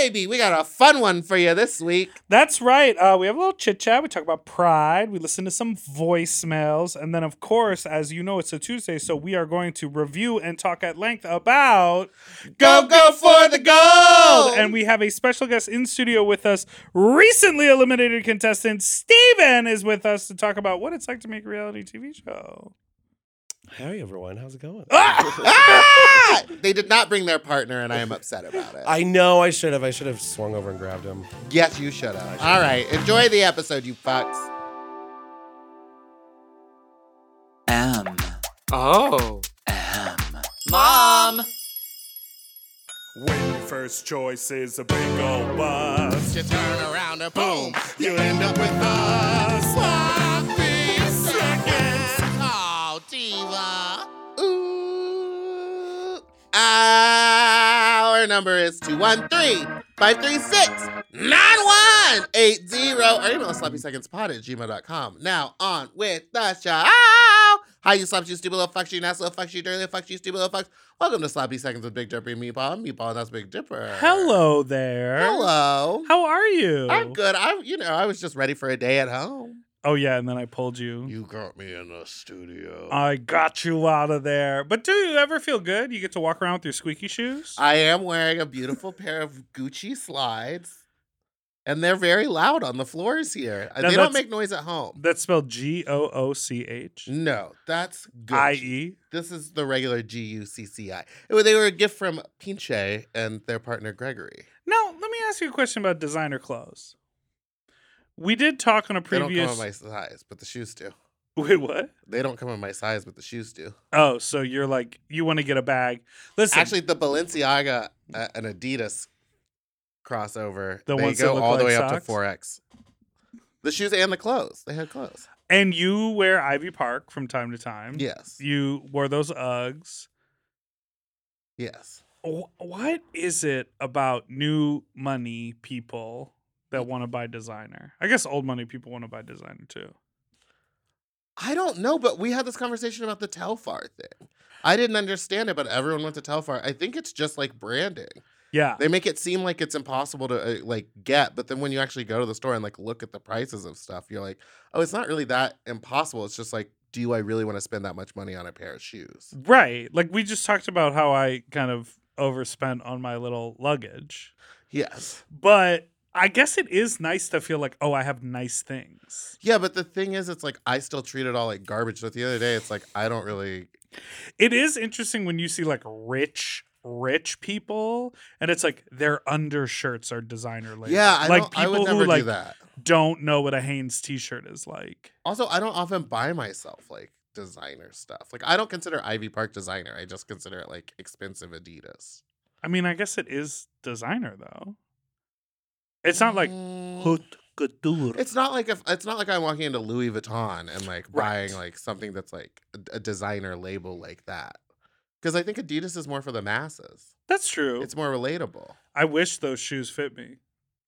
Baby, we got a fun one for you this week. That's right. Uh, we have a little chit chat. We talk about pride. We listen to some voicemails. And then, of course, as you know, it's a Tuesday. So we are going to review and talk at length about Go, go for the gold! And we have a special guest in studio with us. Recently eliminated contestant Steven is with us to talk about what it's like to make a reality TV show. Hey everyone, how's it going? Ah! They did not bring their partner, and I am upset about it. I know I should have. I should have swung over and grabbed him. yes, you should have. All right, enjoy the episode, you fucks. M. Oh. M. Mom! When your first choice is a big old bus, You turn around and boom, you end up with us. Sloppy Our number is 213 536 9180. Or email sloppysecondspot at gmail.com. Now, on with the show. Hi, you sloppy, you stupid little fucks, you nasty little fucks, you dirty little fucks, you stupid little fucks. Welcome to Sloppy Seconds with Big Dipper and Meatball. I'm Meatball, and that's Big Dipper. hello there. Hello. How are you? I'm good. I, you know, I was just ready for a day at home. Oh, yeah. And then I pulled you. You got me in the studio. I got you out of there. But do you ever feel good? You get to walk around with your squeaky shoes? I am wearing a beautiful pair of Gucci slides, and they're very loud on the floors here. Uh, Now they don't make noise at home. That's spelled G O O C H No, that's Gucci. I E. This is the regular G U C C I. They were a gift from Pinche and their partner Gregory. Now, let me ask you a question about designer clothes. We did talk on a previous. They don't come in my size, but the shoes do. Wait, what? They don't come in my size, but the shoes do. Oh, so you're like you want to get a bag? Listen, Actually, the Balenciaga uh, and Adidas crossover, The they go all the way socks? up to four X. The shoes and the clothes. They had clothes. and you wear Ivy Park from time to time. Yes. You wore those Uggs. Yes. What is it about new money people that want to buy designer? I guess old money people want to buy designer too. I don't know, but we had this conversation about the Telfar thing. I didn't understand it, but everyone went to Telfar. I think it's just like branding. Yeah. They make it seem like it's impossible to uh, like get, but then when you actually go to the store and like look at the prices of stuff, you're like, oh, it's not really that impossible. It's just like, do I really want to spend that much money on a pair of shoes? Right. Like we just talked about how I kind of overspent on my little luggage. Yes. But I guess it is nice to feel like, oh, I have nice things. Yeah, but the thing is, it's like I still treat it all like garbage. But the other day, it's like I don't really. It is interesting when you see like rich, rich people, and it's like their undershirts are designer label. Yeah, I like don't, I would never who like that. don't know what a Hanes t-shirt is like. Also, I don't often buy myself like designer stuff. Like I don't consider Ivy Park designer. I just consider it like expensive Adidas. I mean, I guess it is designer though. It's not like Mm, haute couture. It's not like if it's not like I'm walking into Louis Vuitton and like buying like something that's like a, a designer label like that. Because I think Adidas is more for the masses. That's true. It's more relatable. I wish those shoes fit me.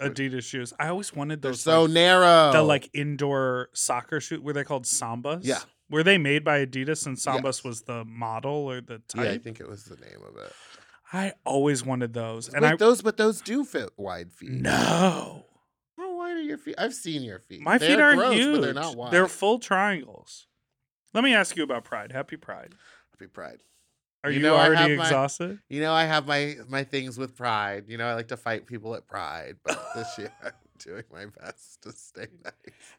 Adidas shoes. I always wanted They're those. so like, narrow. the like indoor soccer shoe. Were they called Sambas? Yeah. Were they made by Adidas and Sambas Yes. was the model or the type? yeah, I think it was the name of it. I always wanted those, and Wait, I those, but those do fit wide feet. no. How wide are your feet? I've seen your feet. My feet They're are gross, huge. but they're not wide. They're full triangles. Let me ask you about Pride. Happy Pride. Happy Pride. Are You you, know I already have my- exhausted? You know, I have my my things with Pride. You know, I like to fight people at Pride, but this year I'm doing my best to stay nice.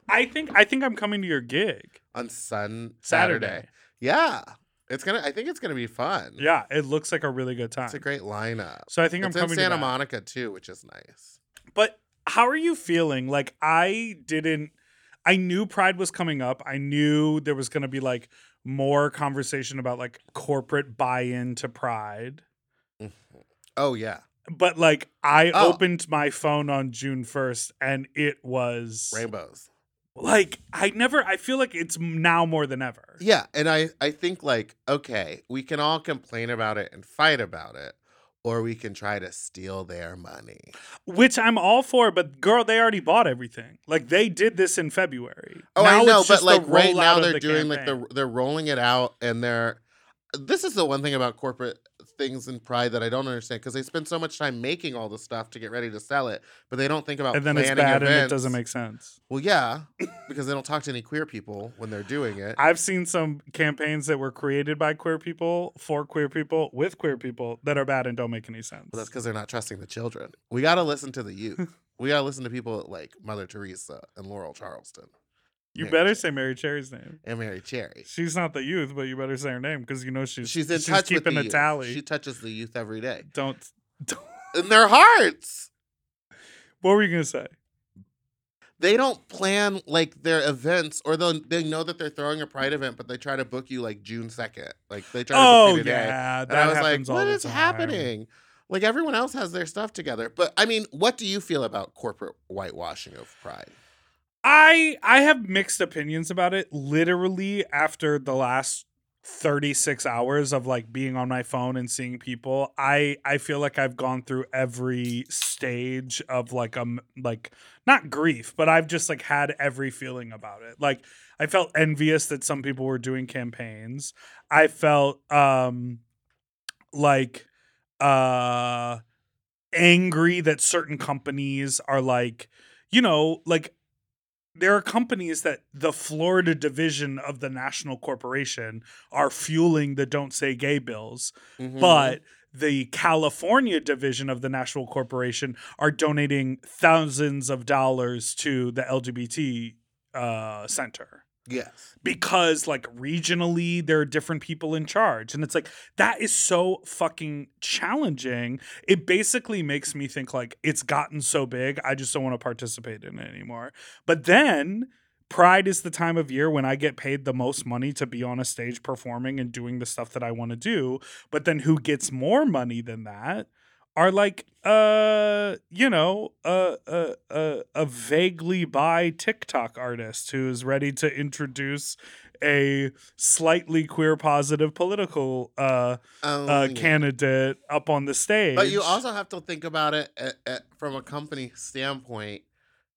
I think I think I'm coming to your gig On Sun Saturday. Saturday. Yeah. It's gonna I think it's gonna be fun. Yeah, it looks like a really good time. It's a great lineup. so I think it's I'm in coming to Santa that. Monica too, which is nice. But how are you feeling? Like I didn't I knew Pride was coming up. I knew there was to be like more conversation about like corporate buy-in to Pride. Mm-hmm. Oh yeah. but like I Oh. opened my phone on June 1st and it was Rainbows. Like I never I feel like it's now more than ever. Yeah, and I I think like okay, we can all complain about it and fight about it, or we can try to steal their money. Which I'm all for, but girl, they already bought everything. Like they did this in February. Oh, Now I know, but like right now they're the doing like campaign. the they're rolling it out and they're this is the one thing about corporate things in Pride that I don't understand because they spend so much time making all the stuff to get ready to sell it, but they don't think about and then it's bad and it doesn't make sense. Well, yeah, because they don't talk to any queer people when they're doing it. I've seen some campaigns that were created by queer people for queer people with queer people that are bad and don't make any sense. Well, that's because they're not trusting the children. We got to listen to the youth. we got to listen to people like Mother Teresa and Laurel Charleston you Mary better Cherry. say Mary Cherry's name. and Mary Cherry. She's not the youth, but you better say her name because you know she's She's in touch with keeping the a youth. tally. She touches the youth every day don't, don't. in their hearts. What were you gonna say? They don't plan like their events, or they they know that they're throwing a Pride event, but they try to book you like June second. Like they try to Oh book you today. yeah, And I was like, what time. happening? Like everyone else has their stuff together. But I mean, what do you feel about corporate whitewashing of Pride? I I have mixed opinions about it. Literally after the last 36 hours of like being on my phone and seeing people, I I feel like I've gone through every stage of like um like not grief, but I've just like had every feeling about it. Like I felt envious that some people were doing campaigns. I felt um like uh angry that certain companies are like you know like there are companies that the Florida division of the national corporation are fueling the don't say gay bills, Mhm. but the California division of the national corporation are donating thousands of dollars to the LGBT uh, center yes, because like regionally there are different people in charge and it's like that is so fucking challenging. It basically makes me think like it's gotten so big i just don't want to participate in it anymore. But then pride is the time of year when i get paid the most money to be on a stage performing and doing the stuff that i want to do but then who gets more money than that are like uh you know a a a, a vaguely bi TikTok artist who is ready to introduce a slightly queer positive political uh, Um, uh candidate up on the stage. But you also have to think about it at, at, from a company standpoint.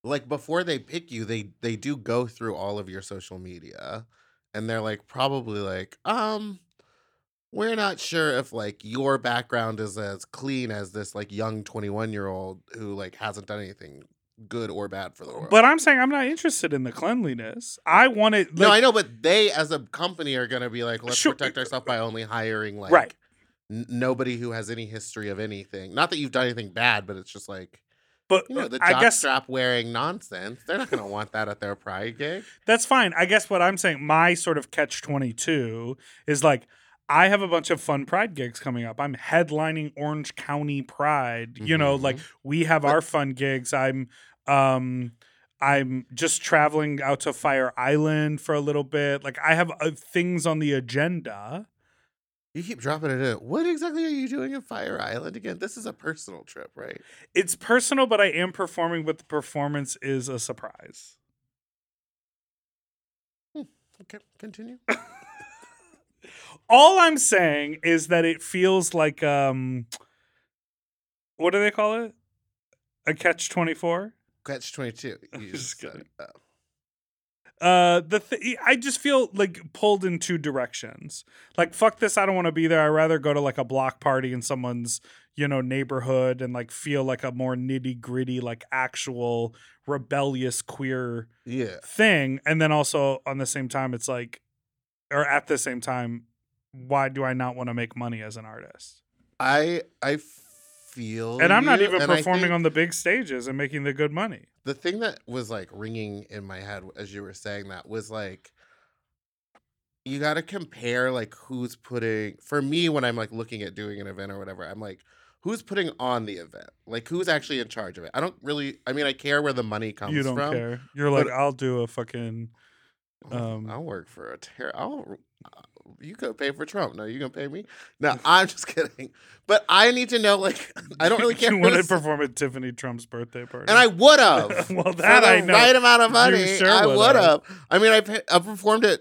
Like before they pick you, they they do go through all of your social media, and they're like probably like, um, we're not sure if like your background is as clean as this like young twenty one year old who like hasn't done anything good or bad for the world. But I'm saying I'm not interested in the cleanliness. I want it. no, I know, but they as a company are gonna be like, let's Sure. protect eh, ourselves by only hiring like Right. n- nobody who has any history of anything. Not that you've done anything bad, but it's just like. But You uh, know, the I guess strap wearing nonsense. They're not going to want that at their pride gig. That's fine. I guess what I'm saying, my sort of catch 22 is like, I have a bunch of fun pride gigs coming up. I'm headlining Orange County Pride. You know, like we have our fun gigs. I'm um I'm just traveling out to Fire Island for a little bit. Like I have uh, things on the agenda. You keep dropping it in. What exactly are you doing in Fire Island again? This is a personal trip, right? It's personal, but I am performing, but the performance is a surprise. Okay, continue. All I'm saying is that it feels like um what do they call it? A catch 24? Catch 22. You Just said kidding. Oh. Uh the th- I just feel like pulled in two directions. Like fuck this, I don't want to be there. I'd rather go to like a block party in someone's, you know, neighborhood and like feel like a more nitty-gritty like actual rebellious queer Yeah. thing and then also on the same time it's like or at the same time why do I not want to make money as an artist? I I feel And I'm not you, even performing on the big stages and making the good money. the thing that was like ringing in my head as you were saying that was like you got to compare like who's putting for me when I'm like looking at doing an event or whatever I'm like who's putting on the event like who's actually in charge of it I don't really I mean I care where the money comes from. you don't from care. You're like, I'll do a fucking um, I'll work for a ter- I'll uh, you gonna pay for Trump? No, you gonna pay me? No, I'm just kidding. But I need to know. Like, I don't really care. you want to perform at Tiffany Trump's birthday party. and I would have. Well, that I know. right amount of money. sure I would have. I mean, I, pa- I performed at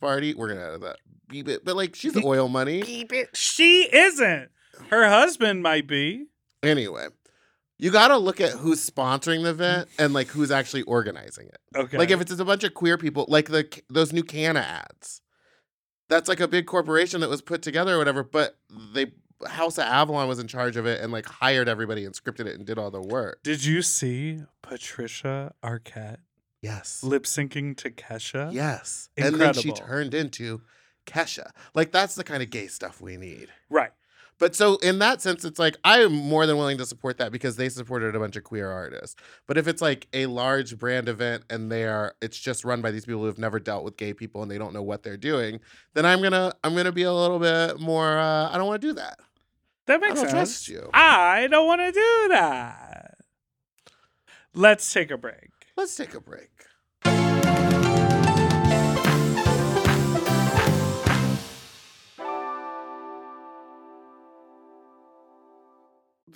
party. We're gonna edit that. Beep it. But like, she's oil money. Keep it. She isn't. Her husband might be. Anyway, you got to look at who's sponsoring the event and like who's actually organizing it. Okay. Like if it's a bunch of queer people, like the those new Canna ads. That's like a big corporation that was put together or whatever, but they House of Avalon was in charge of it and like hired everybody and scripted it and did all the work. Did you see Patricia Arquette Yes. lip syncing to Kesha? Yes. Incredible. And then she turned into Kesha. Like that's the kind of gay stuff we need. Right. But so in that sense, it's like I am more than willing to support that because they supported a bunch of queer artists. But if it's like a large brand event and they are it's just run by these people who have never dealt with gay people and they don't know what they're doing, then I'm gonna I'm gonna be a little bit more uh, I don't want to do that. That I makes don't sense. trust you. I don't want to do that. Let's take a break. Let's take a break.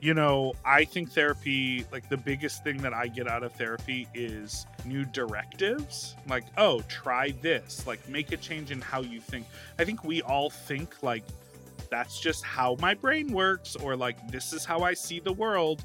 You know, I think therapy, like the biggest thing that I get out of therapy is new directives. Like, oh, try this. Like, make a change in how you think. I think we all think, like, that's just how my brain works, or like, this is how I see the world.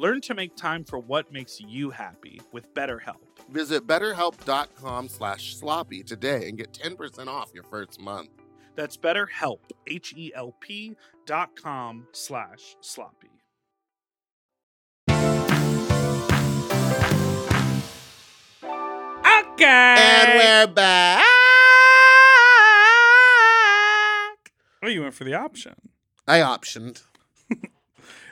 Learn to make time for what makes you happy with BetterHelp. Visit betterhelp.com slash sloppy today and get 10% off your first month. That's BetterHelp, H-E-L-P dot com slash sloppy. Okay. And we're back. Oh, you went for the option. I optioned.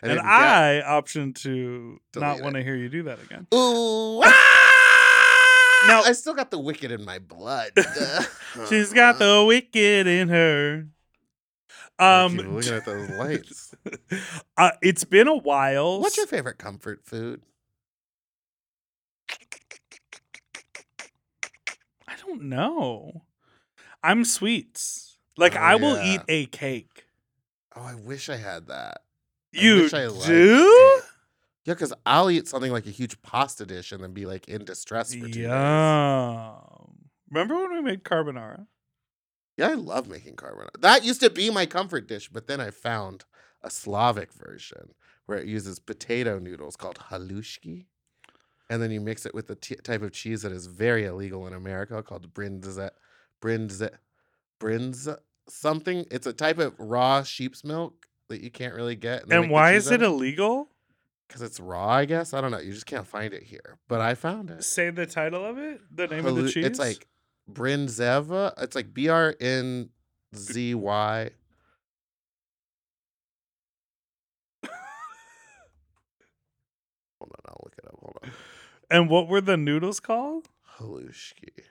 I and I optioned to Delete not want to hear you do that again. get- Ooh. ah! Now- I still got the wicked in my blood. She's got the wicked in her. Um, looking at those lights. uh, it's been a while. What's your favorite comfort food? I don't know. I'm sweets. Like Oh, I will eat a cake. Oh, I wish I had that. I You wish I do? it. Yeah, because I'll eat something like a huge pasta dish and then be like in distress for two days. Yum. Remember when we made carbonara? Yeah, I love making carbonara. That used to be my comfort dish, but then I found a Slavic version where it uses potato noodles called halushki. And then you mix it with the type of cheese that is very illegal in America called brinza, brinza, brinza something. It's a type of raw sheep's milk that you can't really get. And why is it illegal? Because it's raw, I guess. I don't know. You just can't find it here. But I found it. Say the title of it. The name of the cheese. It's like Brinzeva. It's like B R N Z Y. Hold on, I'll look it up. Hold on. And what were the noodles called? Halushki.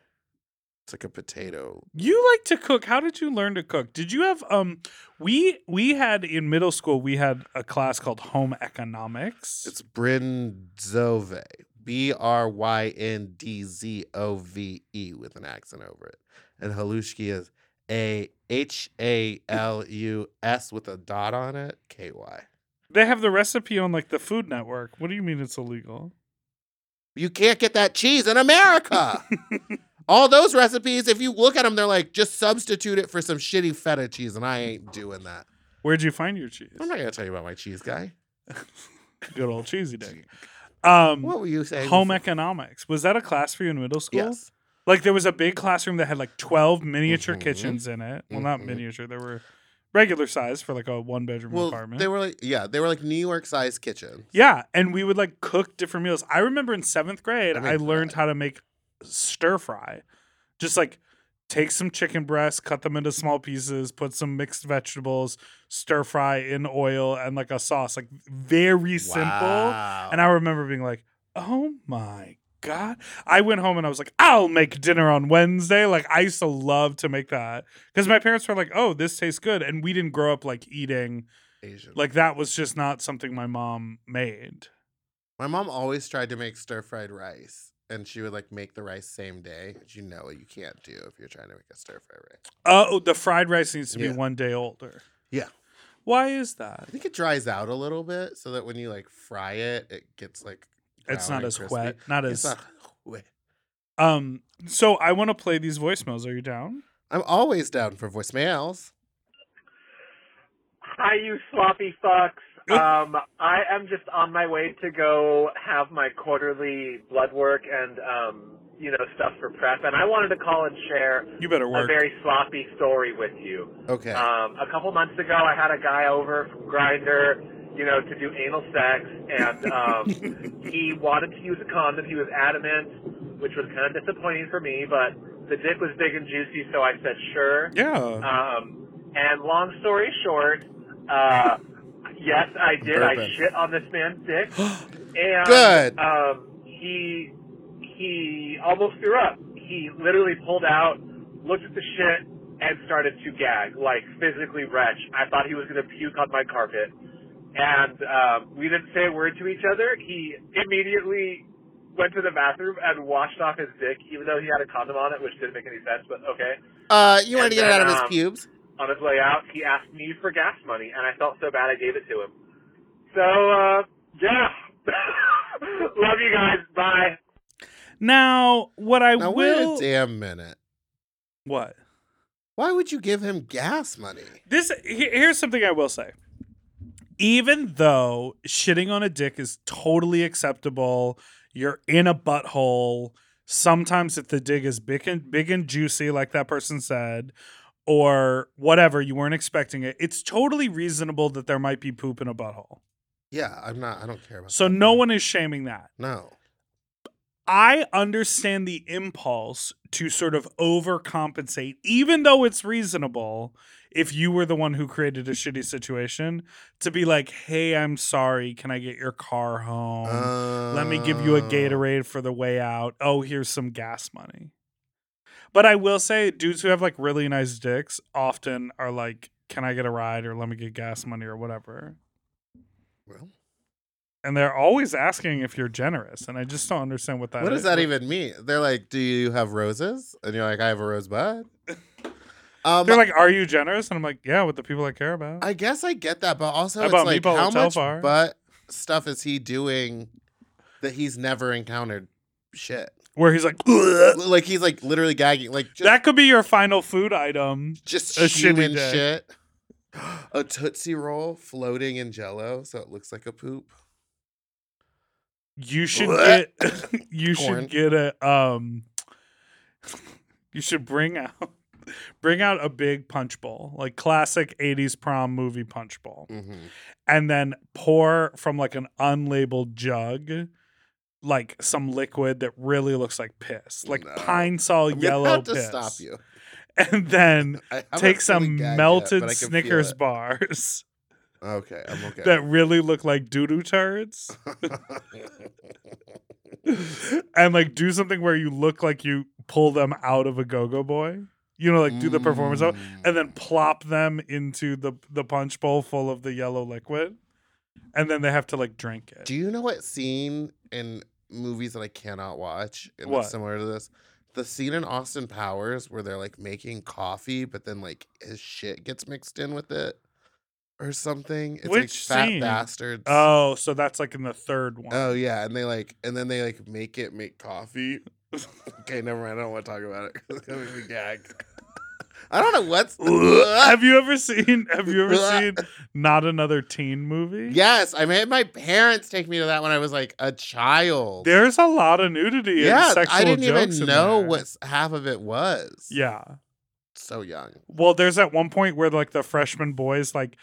It's like a potato. You like to cook. How did you learn to cook? Did you have um we we had in middle school we had a class called home economics. It's Brinzove. B R Y N D Z O V E with an accent over it. And halushki is A H A L U S with a dot on it, K Y. They have the recipe on like the Food Network. What do you mean it's illegal? You can't get that cheese in America. All those recipes, if you look at them, they're like, just substitute it for some shitty feta cheese, and I ain't doing that. Where'd you find your cheese? I'm not gonna tell you about my cheese guy. Good old cheesy dick. Um, What were you saying? home economics was that a class for you in middle school? Yes. Like there was a big classroom that had like twelve miniature Mhm. kitchens in it. Well, not Mhm. miniature. There were regular size for like a one bedroom Well, apartment. they were like, yeah, they were like New York sized kitchens. Yeah, and we would like cook different meals. I remember in seventh grade, I I, learned how to make stir fry. Just like take some chicken breasts, cut them into small pieces, put some mixed vegetables, stir fry in oil and like a sauce. Like very simple. Wow. And I remember being like, oh my God. I went home and I was like, I'll make dinner on Wednesday. Like I used to love to make that. Because my parents were like, oh, this tastes good. And we didn't grow up like eating Asian. like that was just not something my mom made. my mom always tried to make stir fried rice, and she would like make the rice same day, which you know you can't do if you're trying to make a stir fried rice. Oh, the fried rice needs to be Yeah. one day older. Yeah. Why is that? I think it dries out a little bit so that when you like fry it, it gets like. It's brown not and as crispy. wet. Not It's as not wet. um so I want to play these voicemails. Are you down? I'm always down for voicemails. Hi, you sloppy fucks. Um, I am just on my way to go have my quarterly blood work and, um, you know, stuff for prep. And I wanted to call and share You better work. a very sloppy story with you. Okay. Um, a couple months ago, I had a guy over from Grindr, you know, to do anal sex, and um, he wanted to use a condom. He was adamant, which was kind of disappointing for me, but the dick was big and juicy, so I said sure. yeah. Um, and long story short, uh, yes, I did. I shit on this man's dick, and Good. Um, he he almost threw up. He literally pulled out, looked at the shit, and started to gag, like physically retch. I thought he was going to puke on my carpet, and um, we didn't say a word to each other. He immediately went to the bathroom and washed off his dick, even though he had a condom on it, which didn't make any sense. But okay Uh, you wanted to get it out of then, his um, pubes? On his way out, he asked me for gas money, and I felt so bad I gave it to him. So, uh, yeah. Love you guys. Bye. Now, what I Now wait will a damn minute. what? Why would you give him gas money? This here's something I will say. Even though shitting on a dick is totally acceptable, you're in a butthole. Sometimes if the dig is big and big and juicy, like that person said, or whatever, you weren't expecting it. It's totally reasonable that there might be poop in a butthole. Yeah, I'm not. I don't care about. So that. no one is shaming that. No. I understand the impulse to sort of overcompensate, even though it's reasonable. If you were the one who created a shitty situation, to be like, "Hey, I'm sorry. Can I get your car home? Let me give you a Uh, Gatorade for the way out. Oh, here's some gas money." But I will say, dudes who have like really nice dicks often are like, "Can I get a ride?" or "Let me get gas money" or whatever. Well, And they're always asking if you're generous, and I just don't understand what that what does is. that even mean? They're like, "Do you have roses?" And you're like, "I have a rosebud." Um, They're like, "Are you generous?" And I'm like, "Yeah, with the people I care about." I guess I get that, but also How it's like, how much Bar? butt stuff is he doing that he's never encountered? Shit, Where he's like, "Ugh." like he's like literally gagging, like just, that could be your final food item. just a human shit. A tootsie roll floating in Jello, so it looks like a poop. You should get, you Corn. should get a, um, you should bring out, bring out a big punch bowl, like classic '80s prom movie punch bowl, hmm and then pour from like an unlabeled jug. Like some liquid that really looks like piss, like No. pine sol I'm yellow have to piss. stop you. and then take some yet, melted but I can feel Snickers bars Okay, I'm okay. that really look like doo doo turds, and like do something where you look like you pull them out of a go go boy. You know, like do the performance of, and then mm. plop them into the the punch bowl full of the yellow liquid, and then they have to like drink it. Do you know what scene in movies that I cannot watch. And What? similar to this. The scene in Austin Powers where they're like making coffee, but then like his shit gets mixed in with it or something. It's like Which fat scene? bastards. Oh, so that's like in the third oh, one. Oh yeah, and they like, and then they like make it make coffee. okay, never mind. I don't want to talk about it. It's gonna make me gag. I don't know what's. have you ever seen have you ever seen not another teen movie? yes, I made my parents take me to that when I was like a child. There's a lot of nudity yeah, and sexual I didn't even know there. what half of it was. Yeah. so young. Well, there's at one point where like the freshman boys like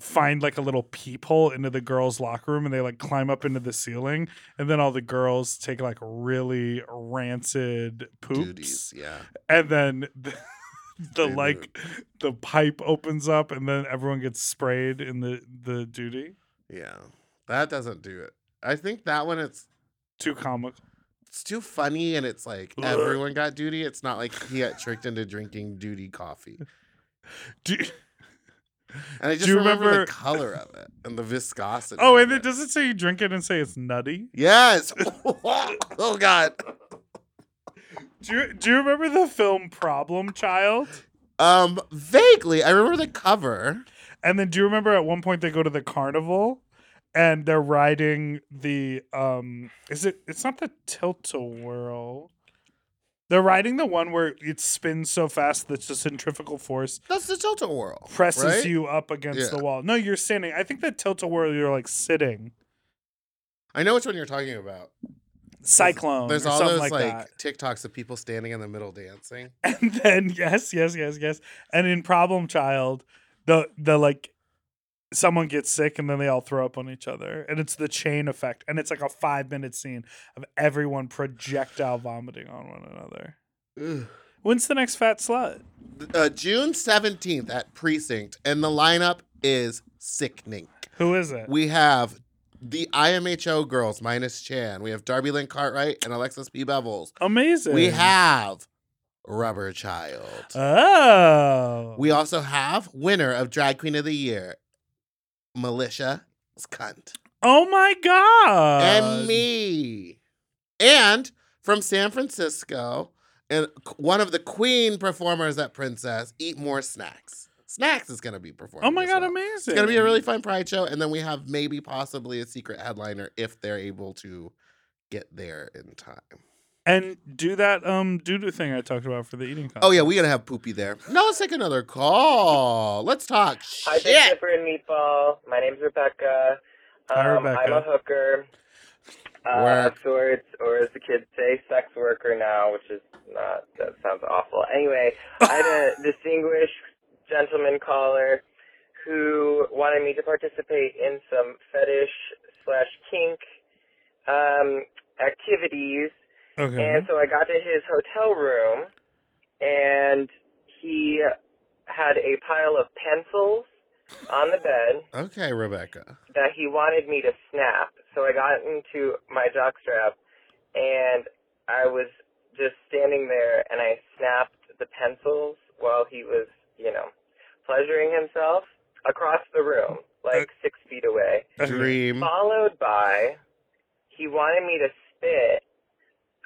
find like a little peephole into the girls' locker room and they like climb up into the ceiling and then all the girls take like really rancid poops Duties, yeah. and then the, They like the pipe opens up and then everyone gets sprayed in the the duty. Yeah, that doesn't do it. I think that one it's Too comical. it's too funny and it's like Ugh. everyone got duty. It's not like he got tricked into drinking duty coffee. Do, And I just you remember, remember- the color of it and the viscosity. oh, and it. it say you drink it and say it's nutty? Yes. oh God. Do you, do you remember the film Problem Child? Um, vaguely, I remember the cover. And then do you remember at one point they go to the carnival and they're riding the um is it it's not the tilt-a-whirl. They're riding the one where it spins so fast that the centrifugal force That's the tilt a whirl. presses right? you up against Yeah. the wall. No, you're standing. I think that tilt-a-whirl you're like sitting. I know which one you're talking about. Cyclone. There's or all something those like, like, that. TikToks of people standing in the middle dancing. And then yes, yes, yes, yes. And in Problem Child, the the like someone gets sick and then they all throw up on each other. And it's the chain effect. And it's like a five minute scene of everyone projectile vomiting on one another. Ugh. When's the next fat slut? Uh, June 17th at Precinct, and the lineup is sickening. Who is it? We have the IMHO girls minus Chan. We have Darby Lynn Cartwright and Alexis P. Bevels. Amazing. We have Rubber Child. Oh. We also have winner of Drag Queen of the Year, Militia Cunt. oh my god. and me. And from San Francisco, and one of the queen performers at Princess, Eat More Snacks. Snacks is going to be performing. Oh my as god, well. amazing. It's going to be a really fun pride show. And then we have maybe possibly a secret headliner if they're able to get there in time. and do that um doo-doo thing I talked about for the eating contest. Oh, yeah, we got to have Poopy there. No, let's take another call. Let's talk Hi, Big shit. Dipper and Meatball. My name's Rebecca. Hi, Um, Rebecca. I'm a hooker. Uh, Work. of sorts, or as the kids say, sex worker now, which is not, that sounds awful. Anyway, I had a distinguished gentleman caller who wanted me to participate in some fetish slash kink um, activities Okay. and so I got to his hotel room, and he had a pile of pencils on the bed Okay, Rebecca. that he wanted me to snap. So I got into my jockstrap, and I was just standing there, and I snapped the pencils while he was, you know, pleasuring himself across the room, like six feet away Dream. followed by he wanted me to spit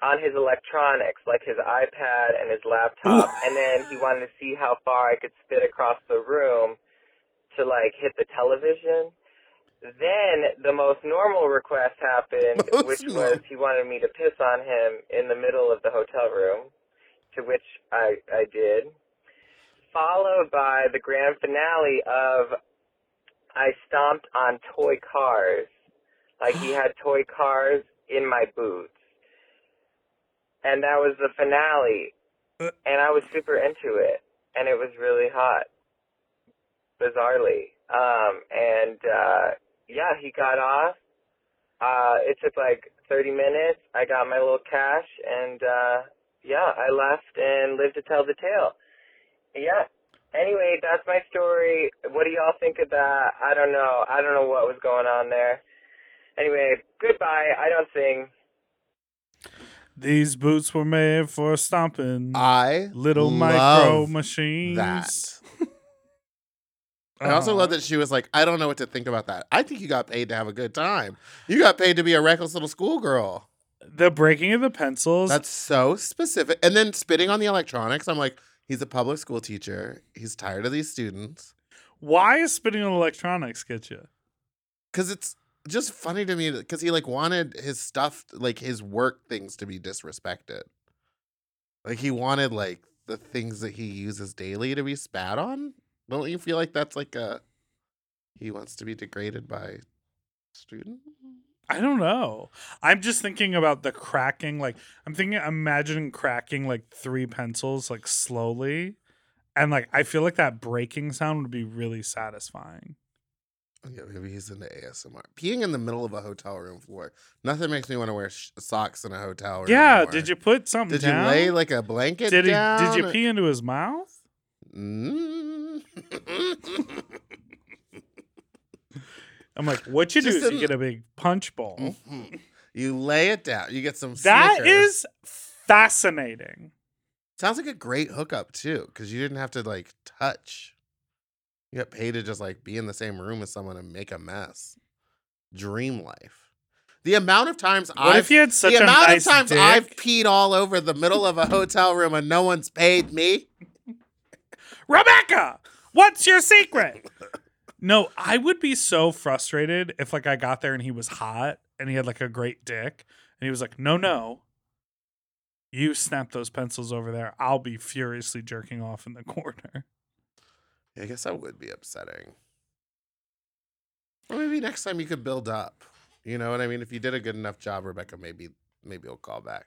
on his electronics, like his iPad and his laptop, and then he wanted to see how far I could spit across the room to like hit the television. Then the most normal request happened, Most which normal. was he wanted me to piss on him in the middle of the hotel room, to which I I did. Followed by the grand finale of I stomped on toy cars. Like he had toy cars in my boots. And that was the finale. Uh. And I was super into it. And it was really hot. Bizarrely. Um, and, uh, yeah, he got off. Uh, it took like 30 minutes. I got my little cash and, uh, yeah, I left and lived to tell the tale. Yeah. Anyway, that's my story. What do y'all think of that? I don't know. I don't know what was going on there. Anyway, goodbye. I don't sing. These boots were made for stomping I little micro machines. that. I also love that she was like, I don't know what to think about that. I think you got paid to have a good time. You got paid to be a reckless little schoolgirl. The breaking of the pencils. That's so specific. And then spitting on the electronics. I'm like, he's a public school teacher. He's tired of these students. why is spitting on electronics get you? Cause it's just funny to me because he like wanted his stuff, like his work things to be disrespected. Like he wanted like the things that he uses daily to be spat on. Don't you feel like that's like a he wants to be degraded by student? I don't know. I'm just thinking about the cracking. Like I'm thinking, imagining cracking like three pencils like slowly, and like I feel like that breaking sound would be really satisfying. Yeah, maybe he's into ASMR. Peeing in the middle of a hotel room floor. Nothing makes me want to wear sh- socks in a hotel room. Yeah. anymore. Did you put something? Did you lay like a blanket Did he? Did you pee into his mouth? Mm. I'm like, what you do is you get a big punch bowl. Mhm. You lay it down. You get some. That Snickers. is fascinating. sounds like a great hookup too, because you didn't have to like touch. You got paid to just like be in the same room as someone and make a mess. Dream life. The amount of times What I've if you had such the amount nice of times dick? I've peed all over the middle of a hotel room and no one's paid me. Rebecca, what's your secret? no, I would be so frustrated if like I got there and he was hot and he had like a great dick and he was like, "No, no. You snap those pencils over there. I'll be furiously jerking off in the corner." I guess that would be upsetting. Or maybe next time you could build up. You know what I mean? If you did a good enough job, Rebecca, maybe maybe we'll call back.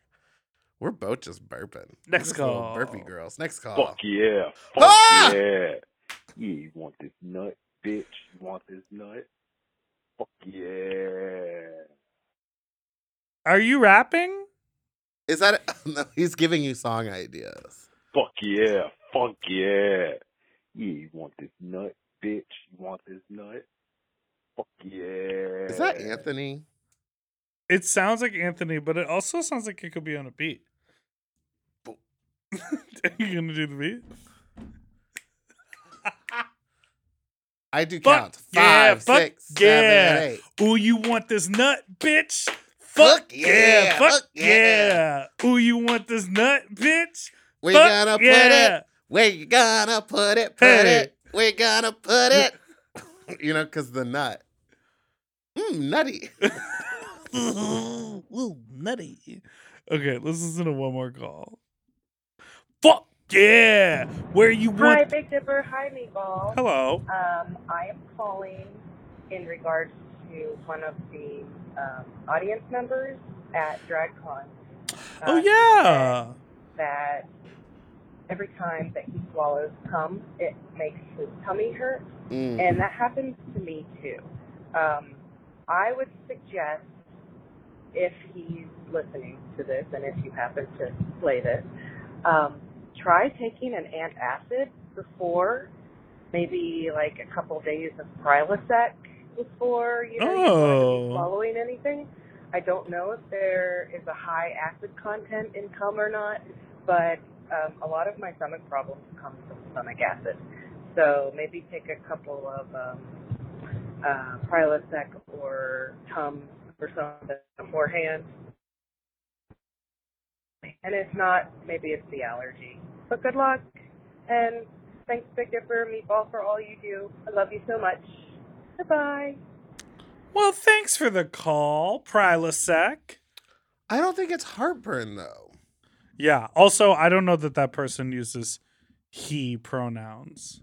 We're both just burping. Next just call. Burpy girls. Next call. Fuck yeah. Fuck Ah! yeah. Yeah, you want this nut, bitch? You want this nut? Fuck yeah. Are you rapping? Is that no, he's giving you song ideas. Fuck yeah. Fuck yeah. Yeah, you want this nut, bitch? You want this nut? Fuck yeah. Is that Anthony? It sounds like Anthony, but it also sounds like it could be on a beat. Bo- Are you gonna do the beat? I do Fuck count. yeah, Five, fuck six, seven, yeah. eight. Ooh, you want this nut, bitch? Fuck Fuck yeah, yeah, fuck fuck yeah. Ooh, you want this nut, bitch? We Fuck gonna put yeah. it. We gonna put it. Put Hey. it. We gonna put it. you know, cause the nut. Mmm, nutty. Ooh, nutty. Okay, let's listen to one more call. Fuck yeah. Where you Hi, want Big Dipper. Hi, Meatball. Hello. Um, I am calling in regards to one of the um, audience members at DragCon. Oh Uh, yeah. That every time that he swallows cum, it makes his tummy hurt, Mm. and that happens to me too. Um, I would suggest if he's listening to this, and if you happen to play this, um, try taking an antacid before, maybe like a couple days of Prilosec before you know you're Oh. be swallowing anything. I don't know if there is a high acid content in cum or not, but um, a lot of my stomach problems come from stomach acid. So maybe take a couple of um, uh, Prilosec or Tums or something beforehand. And if not, maybe it's the allergy. But good luck, and thanks, Big Dipper Meatball, for all you do. I love you so much. Goodbye. Well, thanks for the call, Prilosec. I don't think it's heartburn though. Yeah. Also, I don't know that that person uses he pronouns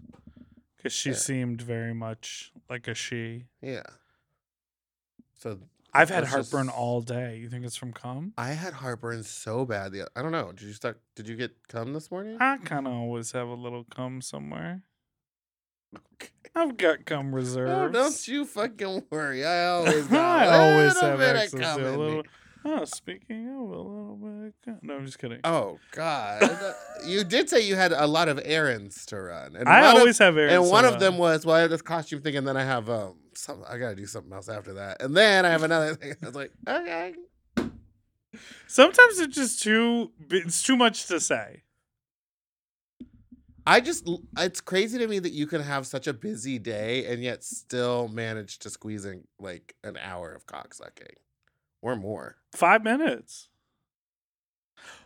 because she Yeah. seemed very much like a she. Yeah. So I've had That's heartburn just- all day. You think it's from cum? I had heartburn so bad. The I don't know. Did you start? Did you get cum this morning? I kind of always have a little cum somewhere. Okay. I've got cum Oh, reserves. don't you fucking worry. I always got I a always little have bit of access cum to a in me. little. Oh, speaking of a little bit, of cum- no, I'm just kidding. Oh God! you did say you had a lot of errands to run, and I one of- always have errands And to one of run. them was well, I have this costume thing, and then I have um, some. I gotta do something else after that, and then I have another thing. I was like, okay, Sometimes it's just too. It's too much to say. I just it's crazy to me that you can have such a busy day and yet still manage to squeeze in like an hour of cocksucking. or more. Five minutes.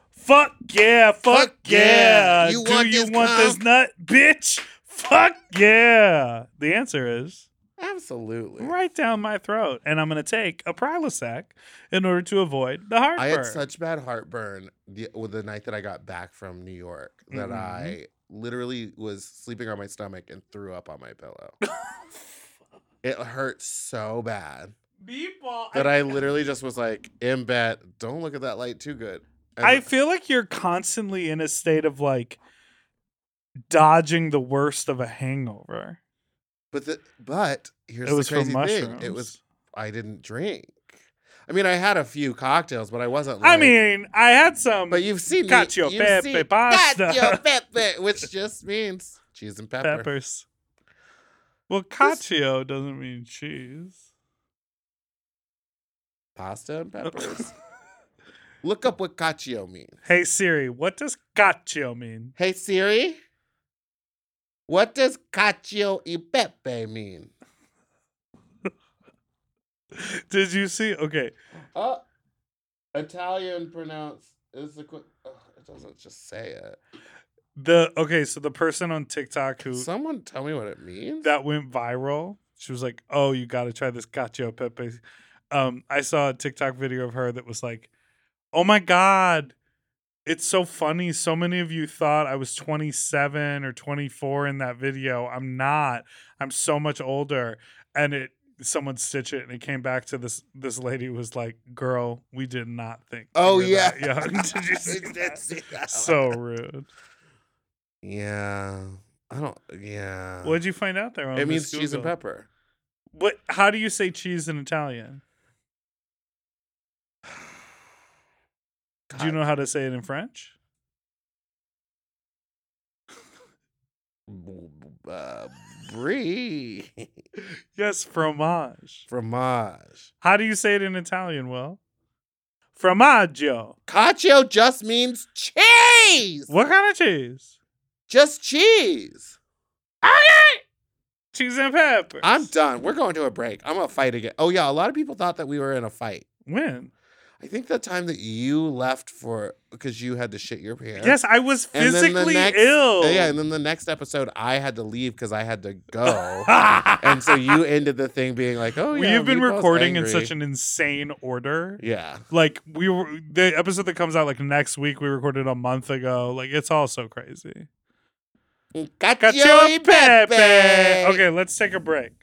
Fuck yeah, fuck, Fuck yeah. yeah. You Do want you this want this nut, bitch? Fuck yeah. The answer is Absolutely. right down my throat. And I'm going to take a Prilosec in order to avoid the heartburn. I had such bad heartburn the, with the night that I got back from New York that Mhm. I literally was sleeping on my stomach and threw up on my pillow. it hurt so bad Meatball, that I literally just was like in bed. Don't look at that light too good. And I feel like you're constantly in a state of like dodging the worst of a hangover. But the, but here's it was the from crazy mushrooms. thing. It was I didn't drink. I mean, I had a few cocktails, but I wasn't. I mean, I had some. but you've seen me- cacio you've pepe seen pasta. cacio pepe, which just means cheese and pepper. peppers. Well, cacio doesn't mean cheese. Pasta and peppers. Look up what cacio means. Hey Siri, what does cacio mean? Hey Siri, what does cacio e pepe mean? Did you see? Okay, Oh, Italian pronounce is the quick. Oh, it doesn't just say it. the okay. So the person on TikTok who Someone tell me what it means. that went viral. She was like, "Oh, you got to try this cacio pepe." Um, I saw a TikTok video of her that was like, "Oh my god, it's so funny. So many of you thought I was 27 or 24 in that video. I'm not. I'm so much older." And it someone stitched it and it came back to this this lady was like, "Girl, we did not think." Oh yeah, that did you see that? see that So rude. Yeah, I don't. Yeah, What'd you find out there? It means cheese and pepper. What? How do you say cheese in Italian? Do you know how to say it in French? Uh, brie, Yes, fromage. fromage. How do you say it in Italian? Well, Fromaggio. Cacio just means cheese. What kind of cheese? Just cheese. Okay. Cheese and peppers. I'm done. We're going to a break. I'm gonna fight again. Oh yeah, a lot of people thought that we were in a fight. when? I think the time that you left for because you had to shit your pants. Yes, I was then the physically next- ill. Yeah, and then the next episode I had to leave because I had to go. and so you ended the thing being like, "Oh yeah." We've been recording in such an insane order. yeah. Like we were the episode that comes out like next week. We recorded a month ago. Like it's all so crazy. Cacio pepe. pepe. Okay, let's take a break.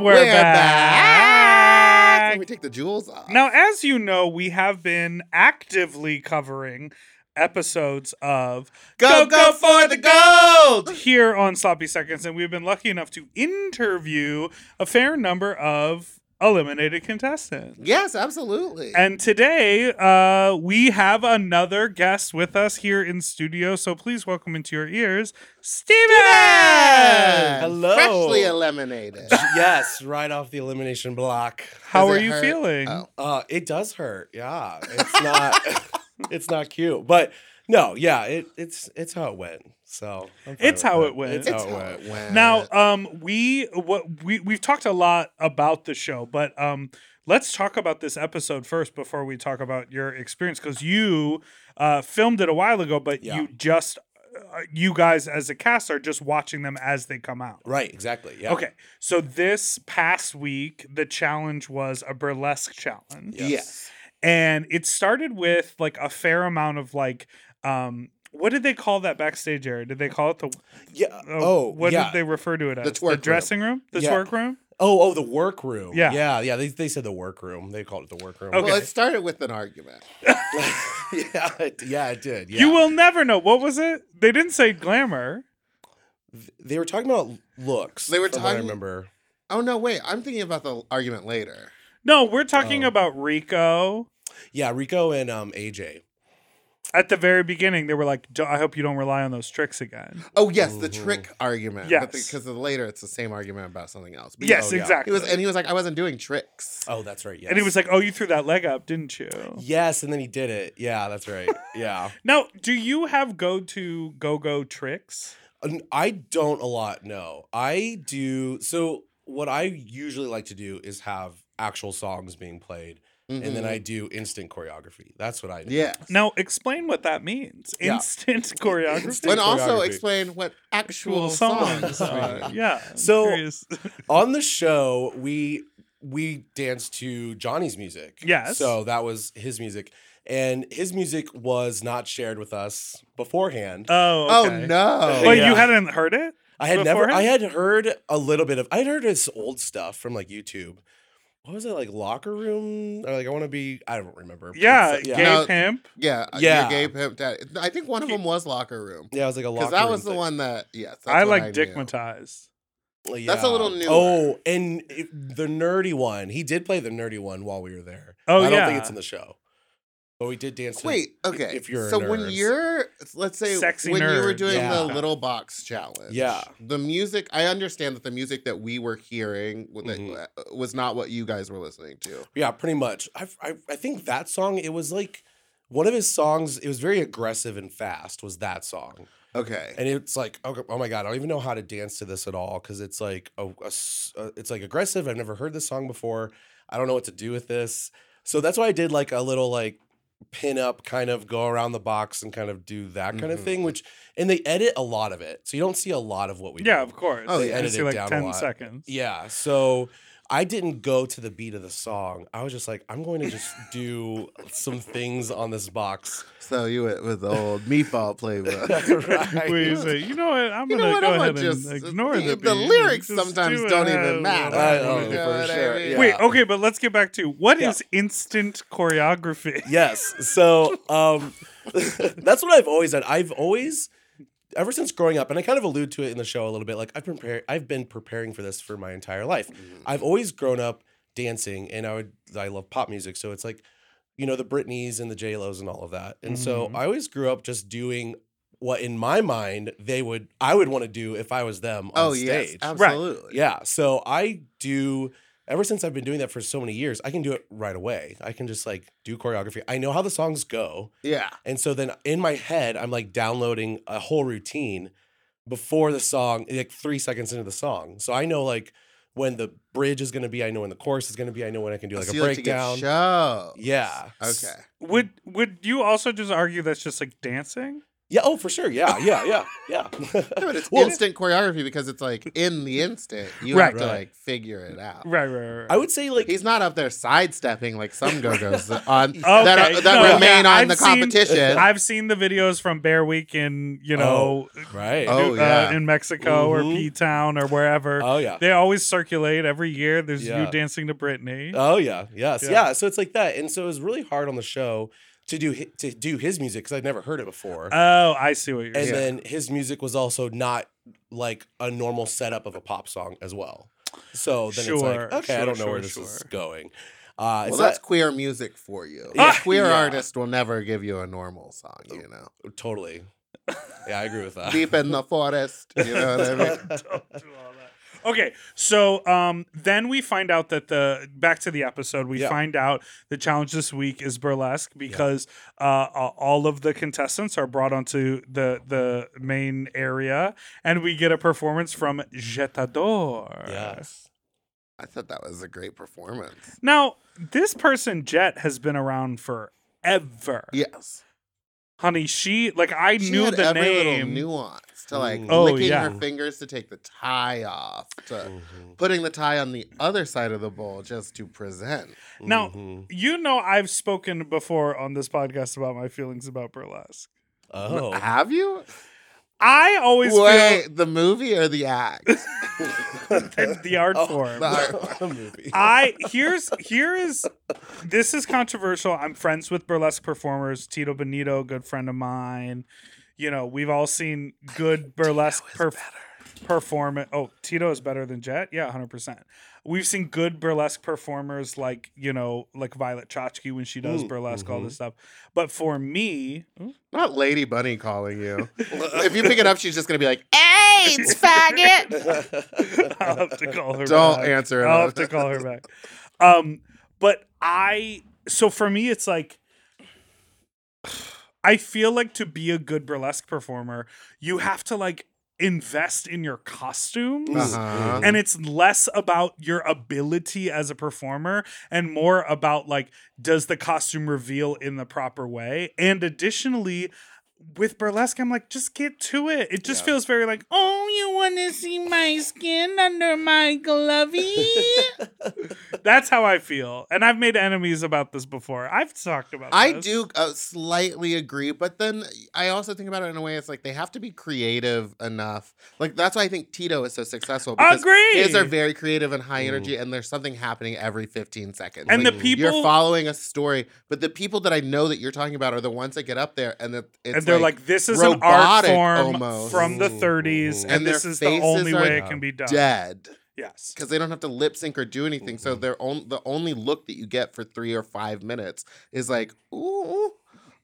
And we're, We're back. back. Let me take the jewels off. Now, as you know, we have been actively covering episodes of Go, go for the gold. here on Sloppy Seconds, and we've been lucky enough to interview a fair number of eliminated contestants. Yes, absolutely. And today, uh, we have another guest with us here in studio. So please welcome into your ears, Steven! Hello. Freshly eliminated. yes, right off the elimination block. How Does are you hurt? feeling? Oh. Uh, it does hurt. Yeah, it's not. it's not cute, but no, yeah, it, it's it's how it went. So It's how it went. It's, It's how how it went. went. Now, um, we what we we've talked a lot about the show, but um, let's talk about this episode first before we talk about your experience because you uh filmed it a while ago, but Yeah. you just uh, you guys as a cast are just watching them as they come out. Right. Exactly. Yeah. Okay, so this past week the challenge was a burlesque challenge, Yes. yes. and it started with like a fair amount of like um. What did they call that backstage area? Did they call it the Yeah. uh, Oh. what yeah. did they refer to it as? twerk room. dressing room? The Yeah. twerk room? Oh. Oh. The workroom. Yeah. Yeah. Yeah. They they said the workroom. They called it the workroom. Okay. Well, it started with an argument. yeah. It, yeah. It did. Yeah. You will never know. What was it? They didn't say glamour. They were talking about looks. They were from what I remember. Oh no, wait. I'm thinking about the argument later. No, we're talking Oh. about Rico. Yeah. Rico and um AJ. At the very beginning, they were like, "I hope you don't rely on those tricks again." Oh yes, the mm-hmm. trick argument. Yes. because later it's the same argument about something else. But Yes, yeah, oh, He exactly. was, and he was like, I wasn't doing tricks. Oh, that's right. Yes. And he was like, "Oh, you threw that leg up, didn't you?" yes, and then he did it. Yeah, that's right. Yeah. Now, do you have go to go go tricks? i don't a lot. No, I do. So what I usually like to do is have actual songs being played, and then. I mm-hmm. do instant choreography. That's what I do. Yeah. Now, explain what that means. Yeah. Instant choreography. Instant And also explain what actual Actual songs. songs. are. yeah. So- on the show we we danced to Johnny's music. Yes. So that was his music. And his music was not shared with us beforehand. Oh, Oh no! Wait, Yeah. you hadn't heard it? I had never I had heard a little bit of I had heard his old stuff from like YouTube. What was it like locker room? Or like I want to be I don't remember. Yeah, It's, uh, gay No, pimp. Yeah, yeah. Yeah. Gay pimp dad. I think one of them was locker room Yeah, it was like a locker because that room was the thing. one that. Yes, that's I what like knew. dickmatized. Like, That's a little newer. Oh, and it- the nerdy one. He did play the nerdy one while we were there. Oh, I don't think it's in the show. But we did dance. to- Wait, okay. If you're a so when you're, let's say, Sexy when you were doing yeah. the little box challenge, Yeah. the music. I understand that the music that we were hearing wa- that, Mhm. uh, was not what you guys were listening to. Yeah, pretty much. I, I I think that song. It was like one of his songs. It was very aggressive and fast. Was that song? Okay. And it's like, okay, oh my god, I don't even know how to dance to this at all because it's like a, a s- uh, it's like aggressive. I've never heard this song before. I don't know what to do with this. So that's why I did like a little like pin up kind of go around the box and kind of do that kind of Mhm. thing. Which and they edit a lot of it, so you don't see a lot of what we Yeah, do. of course. Oh, they yeah. yeah. Edit see it like down a 10 lot. seconds. Yeah. So I didn't go to the beat of the song. I was just like, I'm going to just do some things on this box. So you went with the old meatball playbook. right. Where you say, you know what? I'm You gonna know what? go I'm gonna ahead just and ignore the, the, the beat and lyrics just sometimes do don't even matter. I know, You for know what I mean? yeah. Wait, okay, but let's get back to what is Yeah. instant choreography? Yes. So um that's what I've always done. I've always ever since growing up, and I kind of allude to it in the show a little bit, like I've been preparing I've been preparing for this for my entire life. Mm-hmm. I've always grown up dancing and I would I love pop music. So it's like, you know, the Britneys and the J Lo's and all of that. And so Mhm. I always grew up just doing what in my mind they would I would want to do if I was them on Oh stage. yes, absolutely. Yeah. So I do ever since I've been doing that for so many years, I can do it right away. I can just like do choreography. I know how the songs go. Yeah. And so then in my head, I'm like downloading a whole routine before the song, like three seconds into the song. So I know like when the bridge is gonna be, I know when the chorus is gonna be, I know when I can do like So a you like breakdown. show. yeah. Okay. Would would you also just argue that's just like dancing? Yeah, oh for sure. Yeah, yeah, yeah, yeah. Yeah, but it's Well, instant choreography because it's like in the instant. You Right. have to Right. like figure it out. Right, right, right. I would say like He's not up there sidestepping like some go-go's on Okay, that are, that no, remain yeah, on I've the seen- competition. I've seen the videos from Bear Week in, you know, right. Oh, uh, yeah. in Mexico or Mhm. P Town or wherever. Oh yeah. They always circulate every year. There's Yeah. you dancing to Britney. Oh yeah, yes, Yeah. yeah. So it's like that, and so it was really hard on the show to do hi- to do his music because I'd never heard it before. oh, I see what you're saying. and saying. then his music was also not like a normal setup of a pop song as well. So then Sure, it's like, okay, I sure, don't know where sure, this is sure. going. Uh, well, so that's that- queer music for you. Yeah. A queer Yeah. artist will never give you a normal song, you know. totally. Yeah, I agree with that. Deep in the forest, you know what I mean? Don't do all that. Okay, so um, then we find out that the back to the episode, we Yeah. find out the challenge this week is burlesque because uh, a- all of the contestants are brought onto the the main area, and we get a performance from Jet Adore. Yes. I thought that was a great performance. Now, this person Jet has been around forever. Yes. Honey, she like I She knew had the every little name. nuance to like Mm. Oh, licking yeah. her fingers to take the tie off, to Mhm. putting the tie on the other side of the bowl just to present. Now, Mhm. you know I've spoken before on this podcast about my feelings about burlesque. oh, Have you? I always Wait, the movie or the act? the, the art Oh, form. the art- movie. I here's here is this is controversial. I'm friends with burlesque performers. Tito Benito, good friend of mine. You know, we've all seen good burlesque perf- performance. Oh, Tito is better than Jet. Yeah, hundred percent. We've seen good burlesque performers like you know like Violet Chachki when she does Mm, burlesque, all mhm. this stuff. But for me, Not Lady Bunny calling you. if you pick it up, she's just gonna be like, "AIDS, faggot." I'll have to call her. Back. Don't back. answer it. I'll have to call her back. Um, but I so for me, it's like I feel like to be a good burlesque performer, you have to like invest in your costumes Uh-huh. and it's less about your ability as a performer and more about like does the costume reveal in the proper way and additionally with burlesque i'm like just get to it it just feels very like oh you want to see my skin under my glovey that's how i feel and i've made enemies about this before i've talked about I this. do uh, slightly agree, but then I also think about it in a way. It's like they have to be creative enough. Like that's why I think Tito is so successful. Because Agree. His are very creative and high energy, and there's something happening every 15 seconds. And Like, the people- you're following a story, but the people that I know that you're talking about are the ones that get up there and that it's and they're like, this is an art form almost. from the 30s and, And this is the only way it can be done dead. yes because they don't have to lip sync or do anything. So mm-hmm. their own the only look that you get for three or five minutes is like, ooh,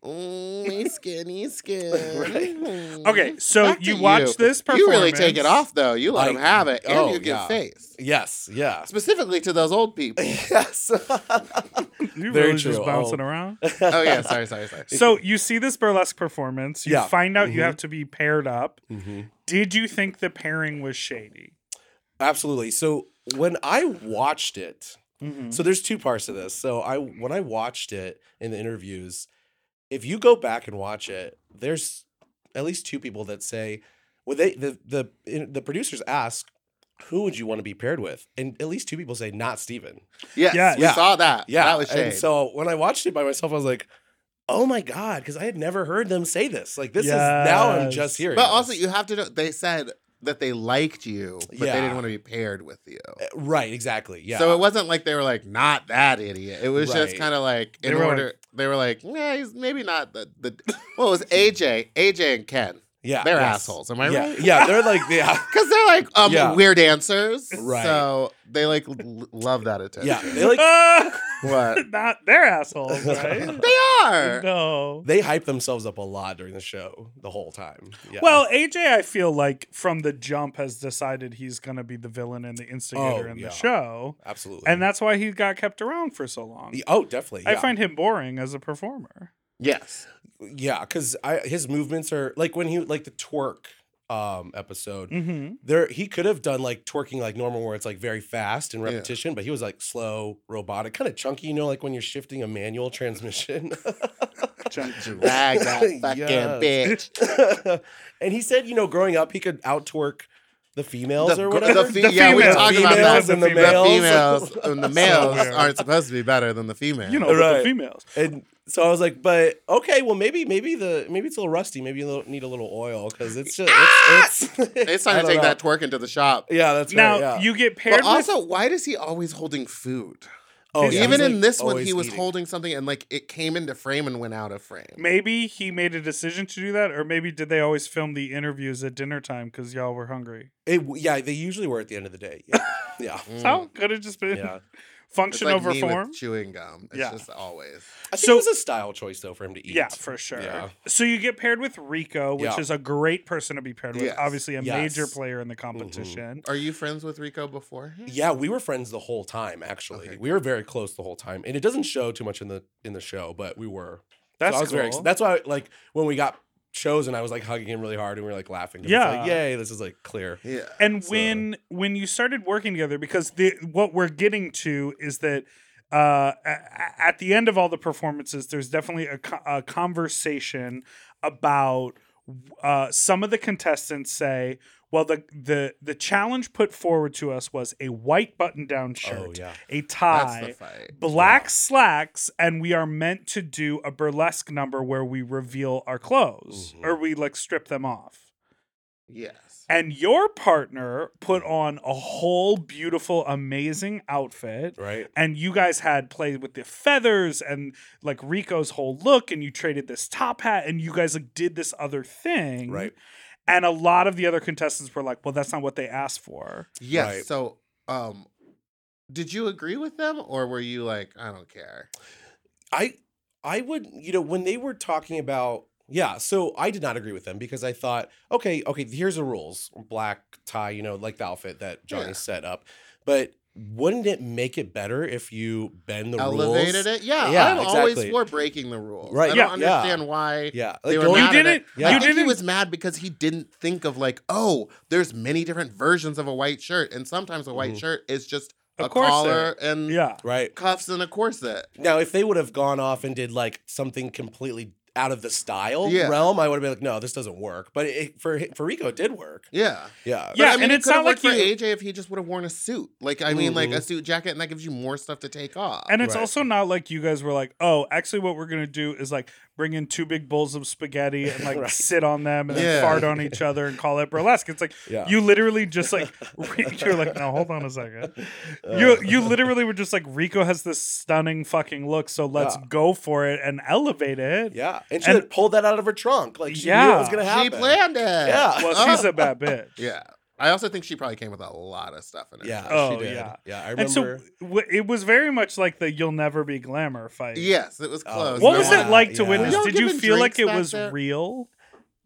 ooh, my skinny skin. Okay, so Back you watch this performance. You really take it off though. You let I- them have it, and oh, you give yeah. face Yes, yeah. specifically to those old people. Yes. you Very really just bouncing Oh. around oh yeah, sorry, sorry, sorry. so you see this burlesque performance you Yeah. find out you Mhm. have to be paired up Mhm. did you think the pairing was shady Absolutely. So when I watched it, Mhm. so there's two parts to this. So I when I watched it in the interviews, if you go back and watch it, there's at least two people that say, well, they the the in- the producers ask, who would you want to be paired with? And at least two people say not Steven. yes, Yes. we Yeah. saw that. Yeah. that was and so when I watched it by myself, I was like, oh my God, because I had never heard them say this. Like this is now I'm just Yes. hearing. but also you have to know they said that they liked you, but they didn't want to be paired with you. Uh, right, exactly. Yeah. So it wasn't like they were like, not that idiot. It was just kind of like, in They order, like- they were like, yeah, he's maybe not the, the well, it was AJ, AJ and Ken. yeah, they're yes. assholes. Am I yeah, right? Yeah, they're like yeah. Because they're like um, Yeah. weird answers. Right. So they like l- love that attention. Yeah, they like Ah, What? not they're assholes right They are. no they hype themselves up a lot during the show the whole time. Yeah. Well, AJ, I feel like from the jump has decided he's going to be the villain and the instigator Oh, in yeah. the show, absolutely. and that's why he got kept around for so long. Y- oh, definitely. I find him boring as a performer. Yes. yeah, because his movements are like when he like the twerk um episode. Mm-hmm. There, he could have done like twerking like normal, where it's like very fast and Yeah. repetition, but he was like slow, robotic, kind of chunky. You know, like when you're shifting a manual transmission. Drag that fucking Yes. bitch. and he said, you know, growing up, he could out twerk the females The, or gr- whatever. the fe- The yeah, we females. talked about that. and the The males. females and the males aren't supposed to be better than the females. You know, with the females. And so I was like, but okay, well maybe maybe the maybe it's a little rusty. Maybe you need a little oil because it's just it's it's, it's I time to take know. that twerk into the shop. Yeah, that's Now right. Yeah. you get paired But with also, why does he always holding food? Oh, yeah, Even he's, in like, this one, he was eating. holding something and like it came into frame and went out of frame. maybe he made a decision to do that, or maybe did they always film the interviews at dinner time because y'all were hungry? It, yeah, they usually were at the end of the day. Yeah, yeah. So mm. could have just been Yeah. It's function like over me with form. chewing gum. It's Yeah. just always. I think So- it was a style choice though for him to eat. Yeah, for sure. Yeah. So you get paired with Rico, which Yeah. is a great person to be paired with. Yes. Obviously, a Yes. Mm-hmm. major player in the competition. Are you friends with Rico beforehand? Yeah, we were friends the whole time. Actually, Okay. we were very close the whole time, and it doesn't show too much in the in the show, but we were. That's so I was very. cool. That's why, like, when we got chosen, I was like hugging him really hard, and we were like laughing. Yeah. like, yay! This is like clear. Yeah. and So- when when you started working together because the what we're getting to is that uh a- a- at the end of all the performances there's definitely a, a conversation about uh some of the contestants say well the the the challenge put forward to us was a white button down shirt Oh yeah. a tie black slacks and we are meant to do a burlesque number where we reveal our clothes Mhm. or we like strip them off Yes. and your partner put on a whole beautiful amazing outfit Right. and you guys had played with the feathers and like rico's whole look and you traded this top hat and you guys like did this other thing Right. And a lot of the other contestants were like, "Well, that's not what they asked for." Yes. Right. So, um, did you agree with them, or were you like, I don't care? I I would, you know, when they were talking about yeah, so I did not agree with them because I thought, okay, okay, here's the rules. Black tie, you know, like the outfit that Johnny Yeah. set up. But wouldn't it make it better if you bend the Elevated rules? it? Yeah, Yeah, I'm always exactly. for breaking the rules. Right, I yeah, don't yeah. understand why. Yeah. They Like, were don't- mad You at it. didn't- Yeah. I you think he didn't- was mad because he didn't think of like, oh, there's many different versions of a white shirt, and sometimes a white Mhm. shirt is just A a, collar and Yeah. Right. cuffs and a corset. Now, if they would have gone off and did like something completely out of the style Yeah. realm, I would have been like, no, this doesn't work. But it, for for Rico, it did work. Yeah. Yeah. Yeah, I mean, and it it's could have not like for you- AJ if he just would have worn a suit. Like, I mean, like a Mhm. suit jacket, and that gives you more stuff to take off. And it's Right. also not like you guys were like, oh, actually, what we're gonna do is like bring in two big bowls of spaghetti and like Right. sit on them and Yeah. then fart on each other and call it burlesque. It's like Yeah. you literally just like you're like, no, hold on a second. Uh. You you literally were just like Rico has this stunning fucking look, so let's Yeah. go for it and elevate it. Yeah. And she And- had pulled that out of her trunk. Like she knew Yeah. it was gonna happen. she planned it. Yeah. Well, she's a bad bitch. Yeah. I also think she probably came with a lot of stuff in her. Yeah, Oh, she did. yeah. Yeah. I And so remember. w- it was very much like the "You'll Never Be Glamour" fight. Yes, it was Oh, close. What No was one- it like to yeah. witness? Did you feel like it was there? real?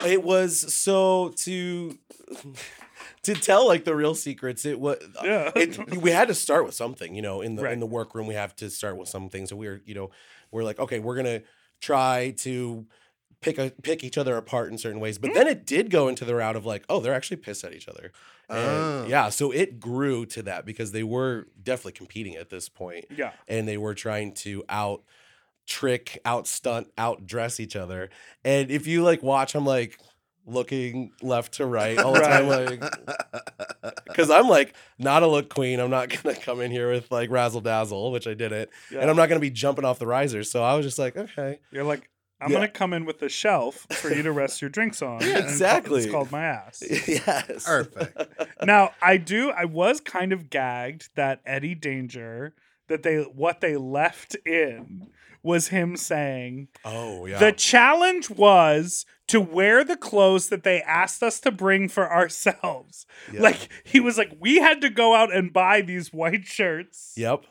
It was so to to tell like the real secrets. It was Yeah. It, we had to start with something, you know. In the Right. in the workroom, we have to start with something. So we were, you know, we're like, okay, we're gonna try to pick a pick each other apart in certain ways. But mm. then it did go into the route of like, oh, they're actually pissed at each other. And Oh. yeah, so it grew to that because they were definitely competing at this point Yeah. and they were trying to out trick, out stunt, out dress each other. And if you like watch, I'm like looking left to right all the time, like because I'm like not a look queen. I'm not gonna come in here with like razzle dazzle, which I didn't, Yeah. and I'm not gonna be jumping off the risers. So I was just like, okay, You're like, I'm Yeah. gonna come in with a shelf for you to rest your drinks on. Yeah, and ca- exactly. It's called my ass. yes, Perfect. now I do. I was kind of gagged that Eddie Danger that they what they left in was him saying Oh yeah, the challenge was to wear the clothes that they asked us to bring for ourselves. Yeah. Like he was like, we had to go out and buy these white shirts. yep.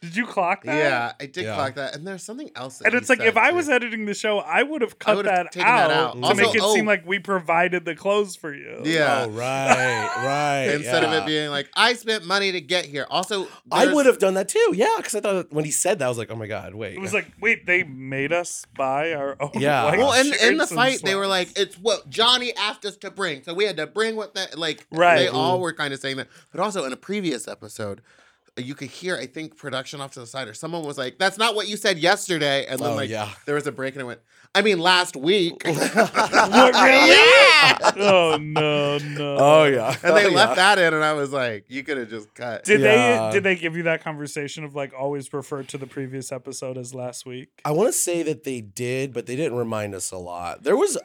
Did you clock that? Yeah, I did Yeah. clock that. And there's something else. That And he it's like said, if I too. was editing the show, I would have cut would've that taken out, that out. to Also, make it seem oh. like we provided the clothes for you. Yeah. Oh right, right. Instead of yeah. it being like, I spent money to get here. Also, I there's- would have done that too. Yeah, because I thought when he said that, I was like, oh my god, wait. It was like, wait, they made us buy our own. Yeah. white Well, and in the shirts and fight, they were sweats. like, "It's what Johnny asked us to bring, so we had to bring what that." Like, Right. They all were kind of saying that, but also in a previous episode, you could hear, I think, production off to the side, or someone was like, "That's not what you said yesterday," and then Oh, like yeah. there was a break, and it went, "I mean, last week." What, really? oh no, no. oh yeah, And they Oh, left yeah. that in, and I was like, "You could have just cut." Did Yeah. they did they give you that conversation of like always refer to the previous episode as last week? I want to say that they did, but they didn't remind us a lot. There was,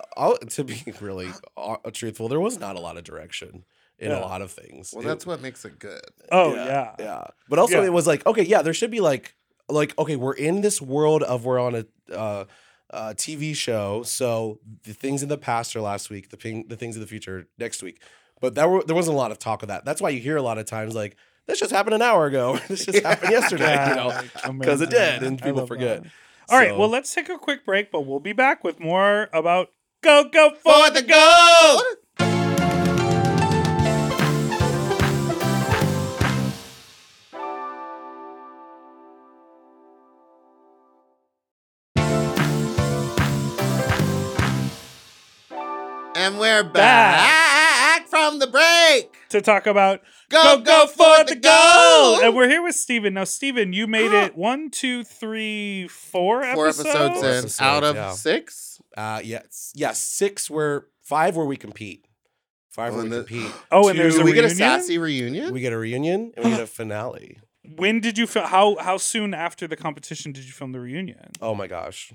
to be really uh, truthful, there was not a lot of direction in Yeah. a lot of things. well, It- that's what makes it good. Oh yeah. yeah. But also, Yeah. it was like, okay, yeah, there should be like, like, okay, we're in this world of we're on a uh, uh, TV show, so the things in the past are last week, the thing, the things in the future are next week. But that were, there wasn't a lot of talk of that. That's why you hear a lot of times like, this just happened an hour ago. this just happened yesterday, you know, because it did, and people forget. that. All right, So- well, let's take a quick break, but we'll be back with more about Go Go For, For the the And we're back, from the break. To talk about Go, go, for the gold. And we're here with Steven. Now, Steven, you made it one, two, three, four Four episodes. episodes in, Episodes, out of yeah. six. Uh, yes, yes, six where five where we compete, five Oh, where we the- compete. Oh, and there's Two- a Do we get a sassy reunion? We get a reunion and we get a finale. When did you film? How how soon after the competition did you film the reunion? Oh my gosh,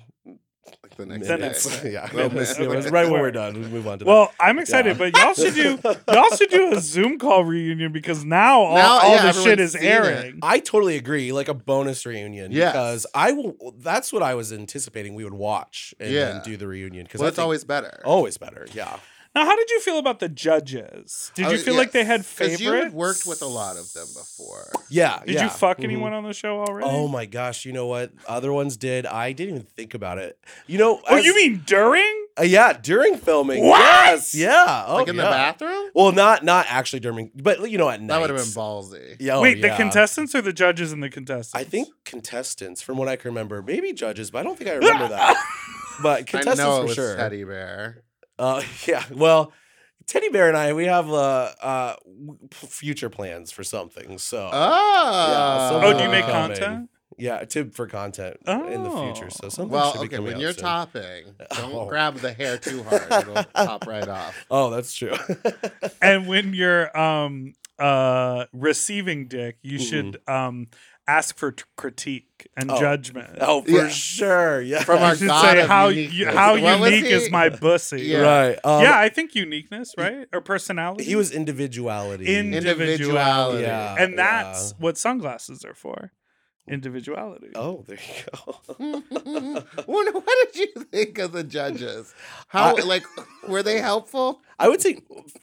like the next minutes. day. yeah, Well, it it was right when we're done. We move on to Well, I'm excited, Yeah. but y'all should do y'all should do a Zoom call reunion because now all, Now, all yeah, the shit is seen it. airing. I totally agree. Like a bonus reunion. Yes. Because I will. That's what I was anticipating. We would watch and Yeah. then do the reunion. Because Well, it's always better. always better. Yeah. Now, how did you feel about the judges? Did you feel yeah, like they had favorites? you had worked with a lot of them before. Yeah. Did yeah. you fuck Mhm. anyone on the show already? Oh my gosh! You know what? Other ones did. I didn't even think about it. You know? Oh, as- you mean during? Uh, yeah, during filming. What? Yes. Yeah. Oh, like in the bathroom? Well, not not actually during, but you know, at night. That would have been ballsy. Yeah. oh, Wait, the contestants or the judges and the contestants? I think contestants, from what I can remember, maybe judges, but I don't think I remember that. But I contestants know it for was sure. Teddy Bear. Uh, yeah. Well, Teddy Bear and I, we have uh, uh, future plans for something. So. Oh. something Oh, do you make coming. content? Yeah, to for content in the future. So Oh. something Well, should be okay, coming when out you're soon. topping, don't Oh. grab the hair too hard. It'll pop right off. Oh, that's true. and when you're um uh receiving dick, you should um ask for t- critique and. Oh. judgment. oh, for Yeah. sure. Yeah. From our You should God say of how uniqueness. how What unique is my bussy. Yeah. Right. Um, yeah, I think uniqueness, right? Or personality. He was individuality. In- Individuality. Yeah. and that's what sunglasses are for. Individuality. Oh, there you go. what, what did you think of the judges? How I- like were they helpful? I would say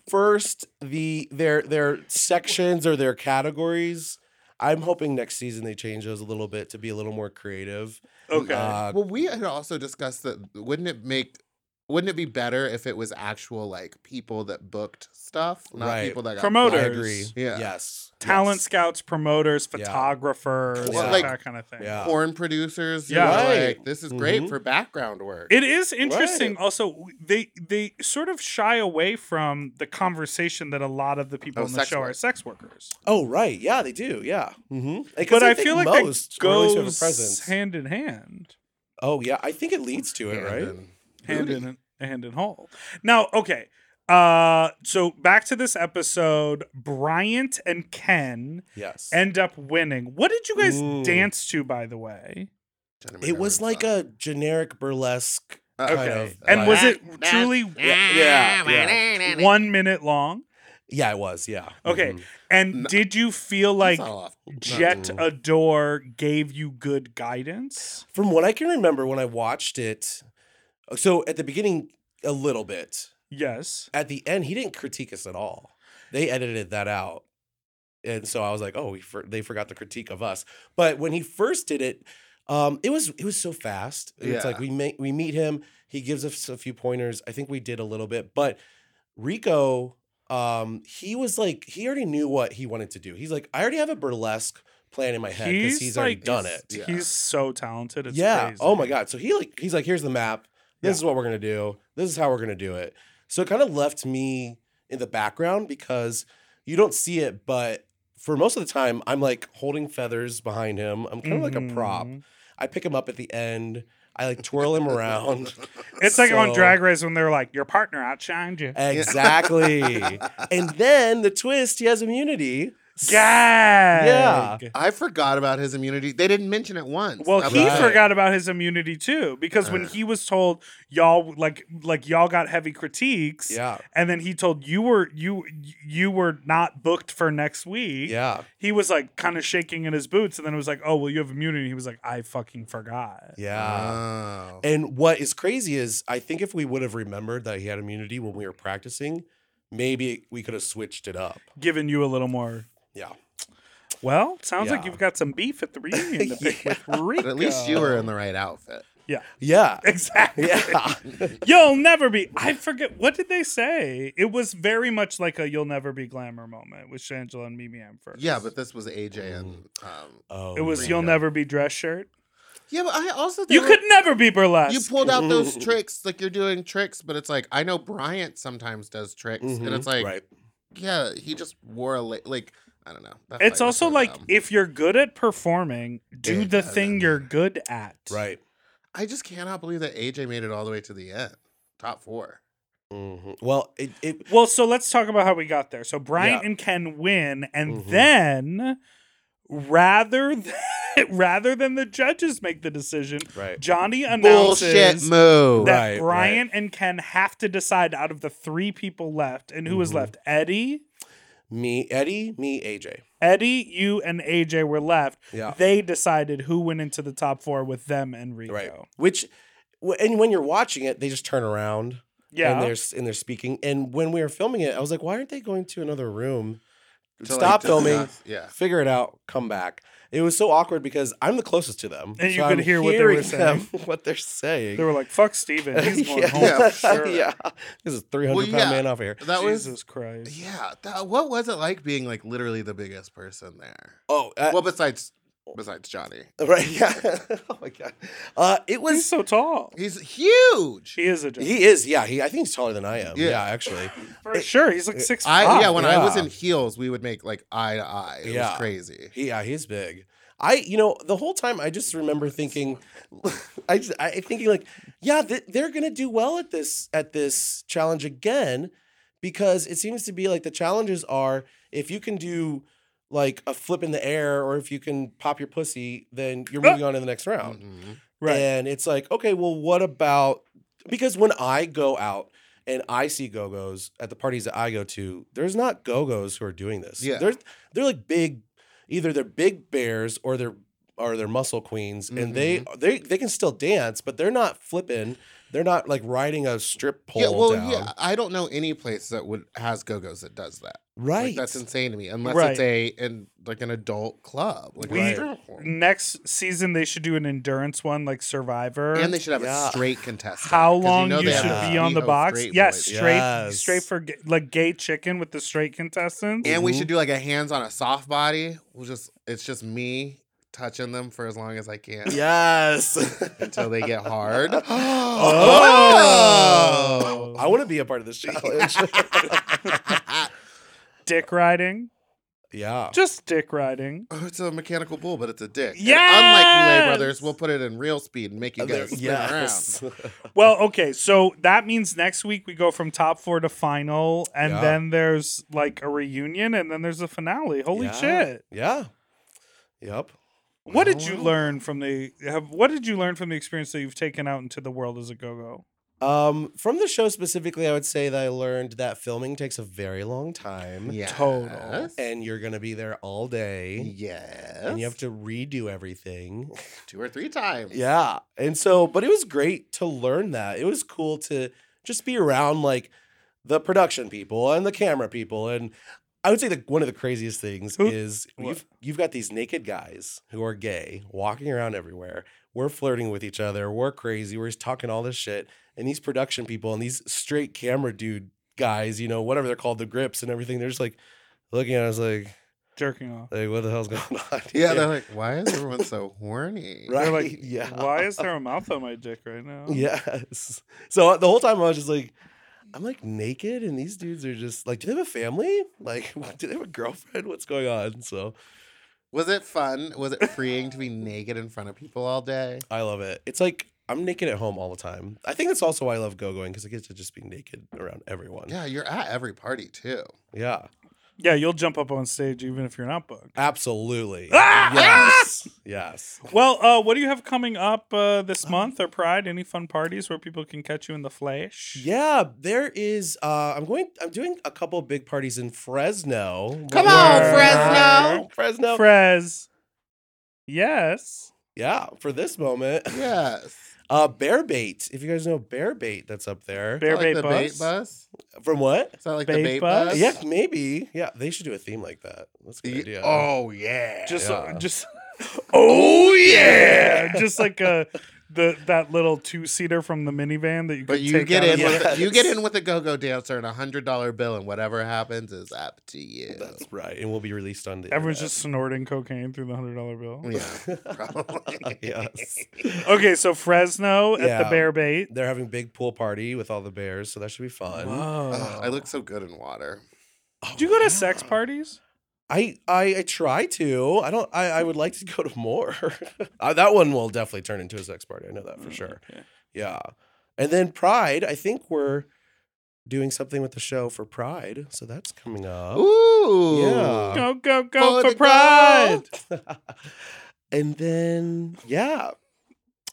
first the their their sections or their categories. I'm hoping next season they change those a little bit to be a little more creative. Okay. Uh, Well, we had also discussed that. Wouldn't it make? Wouldn't it be better if it was actual like people that booked stuff, not Right. people that got I agree. Yeah. Yes. Talent yes. scouts, promoters, Yeah. photographers, Well, like, like- that kind of thing. Yeah. porn producers. Yeah. Yeah, Right. like this is great Mhm. for background work. It is interesting. Right. Also, they they sort of shy away from the conversation that a lot of the people Oh, in the show work. are sex workers. Oh right, yeah, they do. Yeah. Mm-hmm. But I, feel like most that really should have a goes presence. hand in hand, Oh yeah, I think it leads to it, And right? then hand booty. in hand in whole. Now, okay. Uh, so back to this episode. Bryant and Ken Yes. end up winning. What did you guys Ooh. dance to, by the way? Jenna it was like song. a generic burlesque Uh, kind Okay. of. And vibe. was it truly Yeah, yeah, one minute long? yeah, it was. Yeah. Okay. Mhm. And No. did you feel like That's all off. Jet Mm. Adore gave you good guidance? From what I can remember when I watched it, so at the beginning a little bit. Yes. At the end, he didn't critique us at all. They edited that out, and so I was like, "Oh, we for, they forgot the critique of us." But when he first did it, um, it was it was so fast. It's like Yeah. we make we meet him. He gives us a few pointers. I think we did a little bit, but Rico, um, he was like he already knew what he wanted to do. He's like, I already have a burlesque plan in my head because he's, already like- done he's- it. Yeah. He's so talented. It's yeah. crazy. Oh my god. So he like he's like, here's the map. This Yeah. is what we're gonna do. This is how we're gonna do it. So it kind of left me in the background because you don't see it, but for most of the time, I'm like holding feathers behind him. I'm kind of like a prop. Mhm. I pick him up at the end. I like twirl him around. It's like on Drag Race when they're like, "Your partner outshined you." Exactly. and then the twist, he has immunity. Gag. Yeah. I forgot about his immunity. They didn't mention it once. Well, How he about- forgot about his immunity too because when Uh. he was told y'all like like y'all got heavy critiques, Yeah. and then he told you were you you were not booked for next week. Yeah. He was like kind of shaking in his boots, and then it was like, "Oh, well, you have immunity." He was like, "I fucking forgot." Yeah. Oh. And what is crazy is I think if we would have remembered that he had immunity when we were practicing, maybe we could have switched it up. Given you a little more. Yeah. Well, sounds like you've got some beef at the reunion to pick with Rico. But at least you were in the right outfit. Yeah, Yeah. exactly. Yeah. You'll never be. I forget what did they say. It was very much like a "You'll never be" glamour moment with Shangela and Mimi Imfurst. Yeah, but this was AJ and um. oh, it was Rico. "You'll never be" dress shirt. Yeah, but I also You think could never be burlesque. you pulled out those tricks like you're doing tricks, but it's like I know Bryant sometimes does tricks, and it's like right. yeah, he just wore a la- like I don't know. That It's also so like dumb. if you're good at performing, do Yeah. the thing you're good at. Right. I just cannot believe that AJ made it all the way to the end, top four. hmm Well, it, it Well, so let's talk about how we got there. So Bryant Yeah. and Ken win, and Mhm. then rather than rather than the judges make the decision, right. Johnny Bullshit announces move. that Right, Bryant and Ken have to decide out of the three people left, and who was Mhm. left? Eddie, Me, Eddie, me, AJ. Eddie, you, and AJ were left. Yeah. They decided who went into the top four with them and Rico. Right. Which, and when you're watching it, they just turn around. Yeah. and they're and they're speaking. And when we were filming it, I was like, why aren't they going to another room? To, like, Stop filming. discuss- Yeah. Figure it out. Come back. It was so awkward because I'm the closest to them, And you so could I'm hear what they were hearing them, what they're saying. They were like, "Fuck Steven. He's going yeah, home." Yeah, sure. yeah. This is 300 Well, pound man off here. That was Jesus Christ. yeah. That, what was it like being like literally the biggest person there? Oh, uh, well, besides besides Johnny, right? Yeah. oh my god. Uh, it He's was. so tall. he's huge. He is a giant. He is. Yeah. He. I think he's taller than I am. Yeah. Yeah. actually. For sure. He's like six. I five. yeah. When I was in heels, we would make like eye to eye. It Yeah. was crazy. He, yeah, he's big. I, you know, the whole time I just remember thinking, I, just, I thinking like, yeah, th- they're gonna do well at this at this challenge again, because it seems to be like the challenges are if you can do like a flip in the air or if you can pop your pussy, then you're Ah! moving on to the next round. Mhm. Right. And it's like, okay, well, what about because when I go out and I see go-go's at the parties that I go to, there's not go-go's who are doing this. Yeah. They're they're like big, either they're big bears or they're or they're muscle queens, and they Mm-hmm. they they can still dance, but they're not flipping. They're not like riding a strip pole Yeah, well, down. yeah. I don't know any place that would has go go's that does that. Right. Like, that's insane to me. Unless Right. it's a in like an adult club. Like We- a. Next season, they should do an endurance one like Survivor. and they should have Yeah. a straight contestant. how 'cause long know you they should have be on the Miho box. straight Yes, boys. straight, Yes. straight for ga- like gay chicken with the straight contestants. And we mm-hmm. should do like a hands on a soft body. We'll just it's just me touching them for as long as I can yes. until they get hard. Oh. I want to be a part of this challenge. dick riding, yeah. just dick riding. Oh, it's a mechanical bull, but it's a dick. Yeah. Unlike Kool Brothers, we'll put it in real speed and make you And guys spin yes. around. Well, okay, so that means next week we go from top four to final, and Yeah. then there's like a reunion, and then there's a finale. Holy Yeah. shit! Yeah. Yep. What did you learn from the? Have, what did you learn from the experience that you've taken out into the world as a go go? Um, from the show specifically, I would say that I learned that filming takes a very long time. Yeah. Total. And you're gonna be there all day. Yes. And you have to redo everything. two or three times. Yeah. And so, but it was great to learn that. It was cool to just be around like the production people and the camera people. And I would say that one of the craziest things Who- is you've you've got these naked guys who are gay walking around everywhere. We're flirting with each other. We're crazy. We're just talking all this shit. And these production people and these straight camera dude guys, you know, whatever they're called, the grips and everything, they're just like looking at us like, Jerking off. like what the hell's going on? Yeah, here?" they're like, why is everyone so horny? right. They're like, yeah. Why is there a mouth on my dick right now? Yes. So uh, the whole time I was just like, I'm like naked, and these dudes are just like, do they have a family? Like, do they have a girlfriend? What's going on? So Was it fun? Was it freeing to be naked in front of people all day? I love it. It's like I'm naked at home all the time. I think that's also why I love go going because I get to just be naked around everyone. Yeah, you're at every party too. Yeah. Yeah, you'll jump up on stage even if you're not booked. Absolutely. Ah! Yes. Yes. Well, uh, what do you have coming up uh, this month or Pride? Any fun parties where people can catch you in the flesh? Yeah, there is. Uh, I'm going. I'm doing a couple of big parties in Fresno. Come We're- on, Fresno! Fresno. Frez. Yes. yeah, for this moment. Yes. Uh, Bear Bait. If you guys know Bear Bait, that's up there. Bear like bait the bus. bait bus? From what? Is that like Bait the bait bus? bus? Yeah, maybe. Yeah, they should do a theme like that. That's a good idea. Oh yeah. Just, Yeah. just. Oh yeah! just like a the that little two seater from the minivan that you. But you take get out in with the- a, you get in with a go-go dancer and a hundred dollar bill, and whatever happens is up to you. That's right, and we'll be released on the. Everyone's internet. just snorting cocaine through the hundred dollar bill. yeah, probably. yes. Okay, so Fresno at the Bear Bait. They're having big pool party with all the bears, so that should be fun. Ugh, I look so good in water. Oh, Do you go to sex parties? I, I I try to. I don't. I, I would like to go to more. uh, that one will definitely turn into a sex party. I know that for sure. Okay. Yeah, and then Pride. I think we're doing something with the show for Pride, so that's coming up. Ooh. Yeah. Go go go For for, Pride! and then yeah.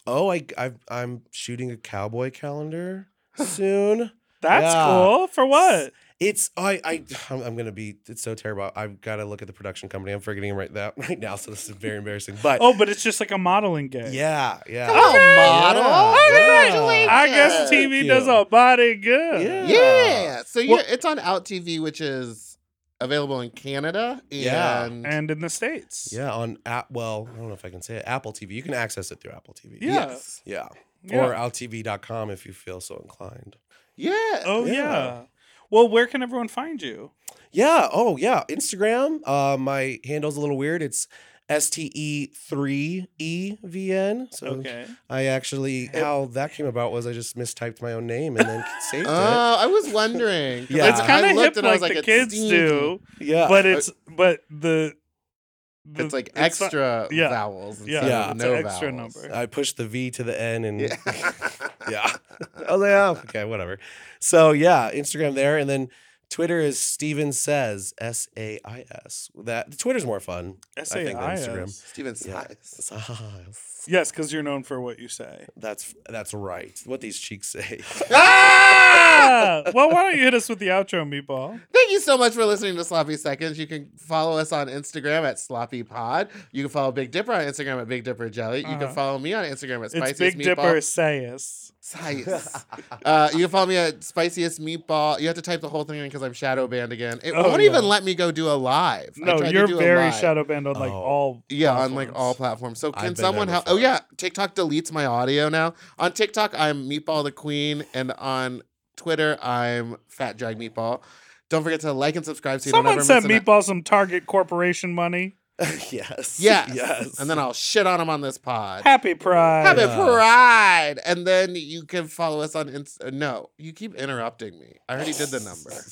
Oh, I I've, I'm shooting a cowboy calendar soon. That's Yeah. cool. For what? It's I I I'm, I'm gonna be it's so terrible. I've got to look at the production company. I'm forgetting it right that right now, so this is very embarrassing. But Oh, but it's just like a modeling gig. yeah, yeah, Come on, model. Yeah. Congratulations. I guess TV does a body good. Yeah. Yeah. So yeah, Well- it's on Out TV, which is available in Canada and Yeah. And in the States. yeah. On app, well, I don't know if I can say it. Apple TV. You can access it through Apple TV. Yeah. Yes. yeah, Yeah. or outtv.com if you feel so inclined. Yeah. Oh yeah. Yeah. Well, where can everyone find you? Yeah. Oh, yeah. Instagram. Uh, my handle's a little weird. It's STE3EVN. So Okay. I actually, how that came about was I just mistyped my own name and then saved it. Oh, it. I was wondering. Yeah. I- It's kind of looked hip and I like, the kids Stevie. do, Yeah. but it's but the, the It's like not- extra yeah. vowels Yeah, Yeah. it's no an extra vowels. number. I pushed the V to the N and Yeah. yeah. I was like, oh, okay, whatever. So yeah, Instagram there, and then Twitter is Steven says S A I S. That Twitter's more fun. I think than Instagram. S-A-I-S. Steven Yeah. Size. Size. Yes, because you're known for what you say. That's that's right. What these cheeks say. ah! Well, why don't you hit us with the outro, Meatball? Thank you so much for listening to Sloppy Seconds. You can follow us on Instagram at Sloppy Pod. You can follow Big Dipper on Instagram at Big Dipper Jelly. You Uh-huh. can follow me on Instagram at It's Spiciest Big Meatball. Dipper Sayus. Size. uh, you can follow me at Spiciest Meatball. You have to type the whole thing in because I'm shadow banned again. It Oh, won't yeah. even let me go do a live. I No, tried to you're do a very live. shadow banned on like Oh. all. Yeah, on like all platforms. So can someone help? Oh yeah, TikTok deletes my audio now. On TikTok, I'm Meatball the Queen, and on Twitter, I'm Fat Drag Meatball. Don't forget to like and subscribe so you Someone don't ever sent miss an- Meatball some Target Corporation money. yes. Yes. Yes. And then I'll shit on them on this pod. Happy Pride. Happy Yeah. Pride. And then you can follow us on Insta. Uh, no, you keep interrupting me. I already did the number.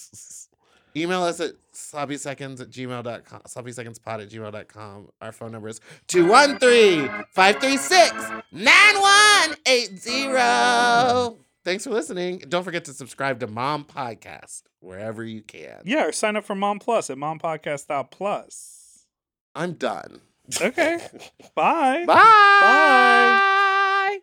Email us at sloppyseconds at gmail.com. Sloppysecondspod at gmail.com. Our phone number is 213 536 9180. Thanks for listening. Don't forget to subscribe to Mom Podcast wherever you can. Yeah, or sign up for Mom Plus at mompodcast.plus. I'm done. Okay. Bye. Bye. Bye.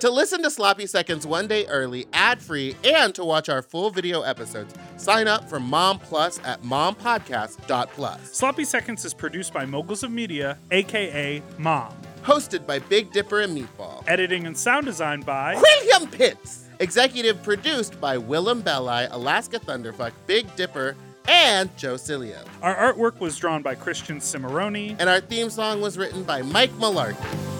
To listen to Sloppy Seconds one day early, ad free, and to watch our full video episodes, sign up for Mom Plus at mompodcast.plus. Sloppy Seconds is produced by Moguls of Media, aka Mom. Hosted by Big Dipper and Meatball. Editing and sound design by William Pitts. Executive produced by Willam Belli, Alaska Thunderfuck, Big Dipper, and Joe Cilio. Our artwork was drawn by Christian Cimarroni. And our theme song was written by Mike Malarkey.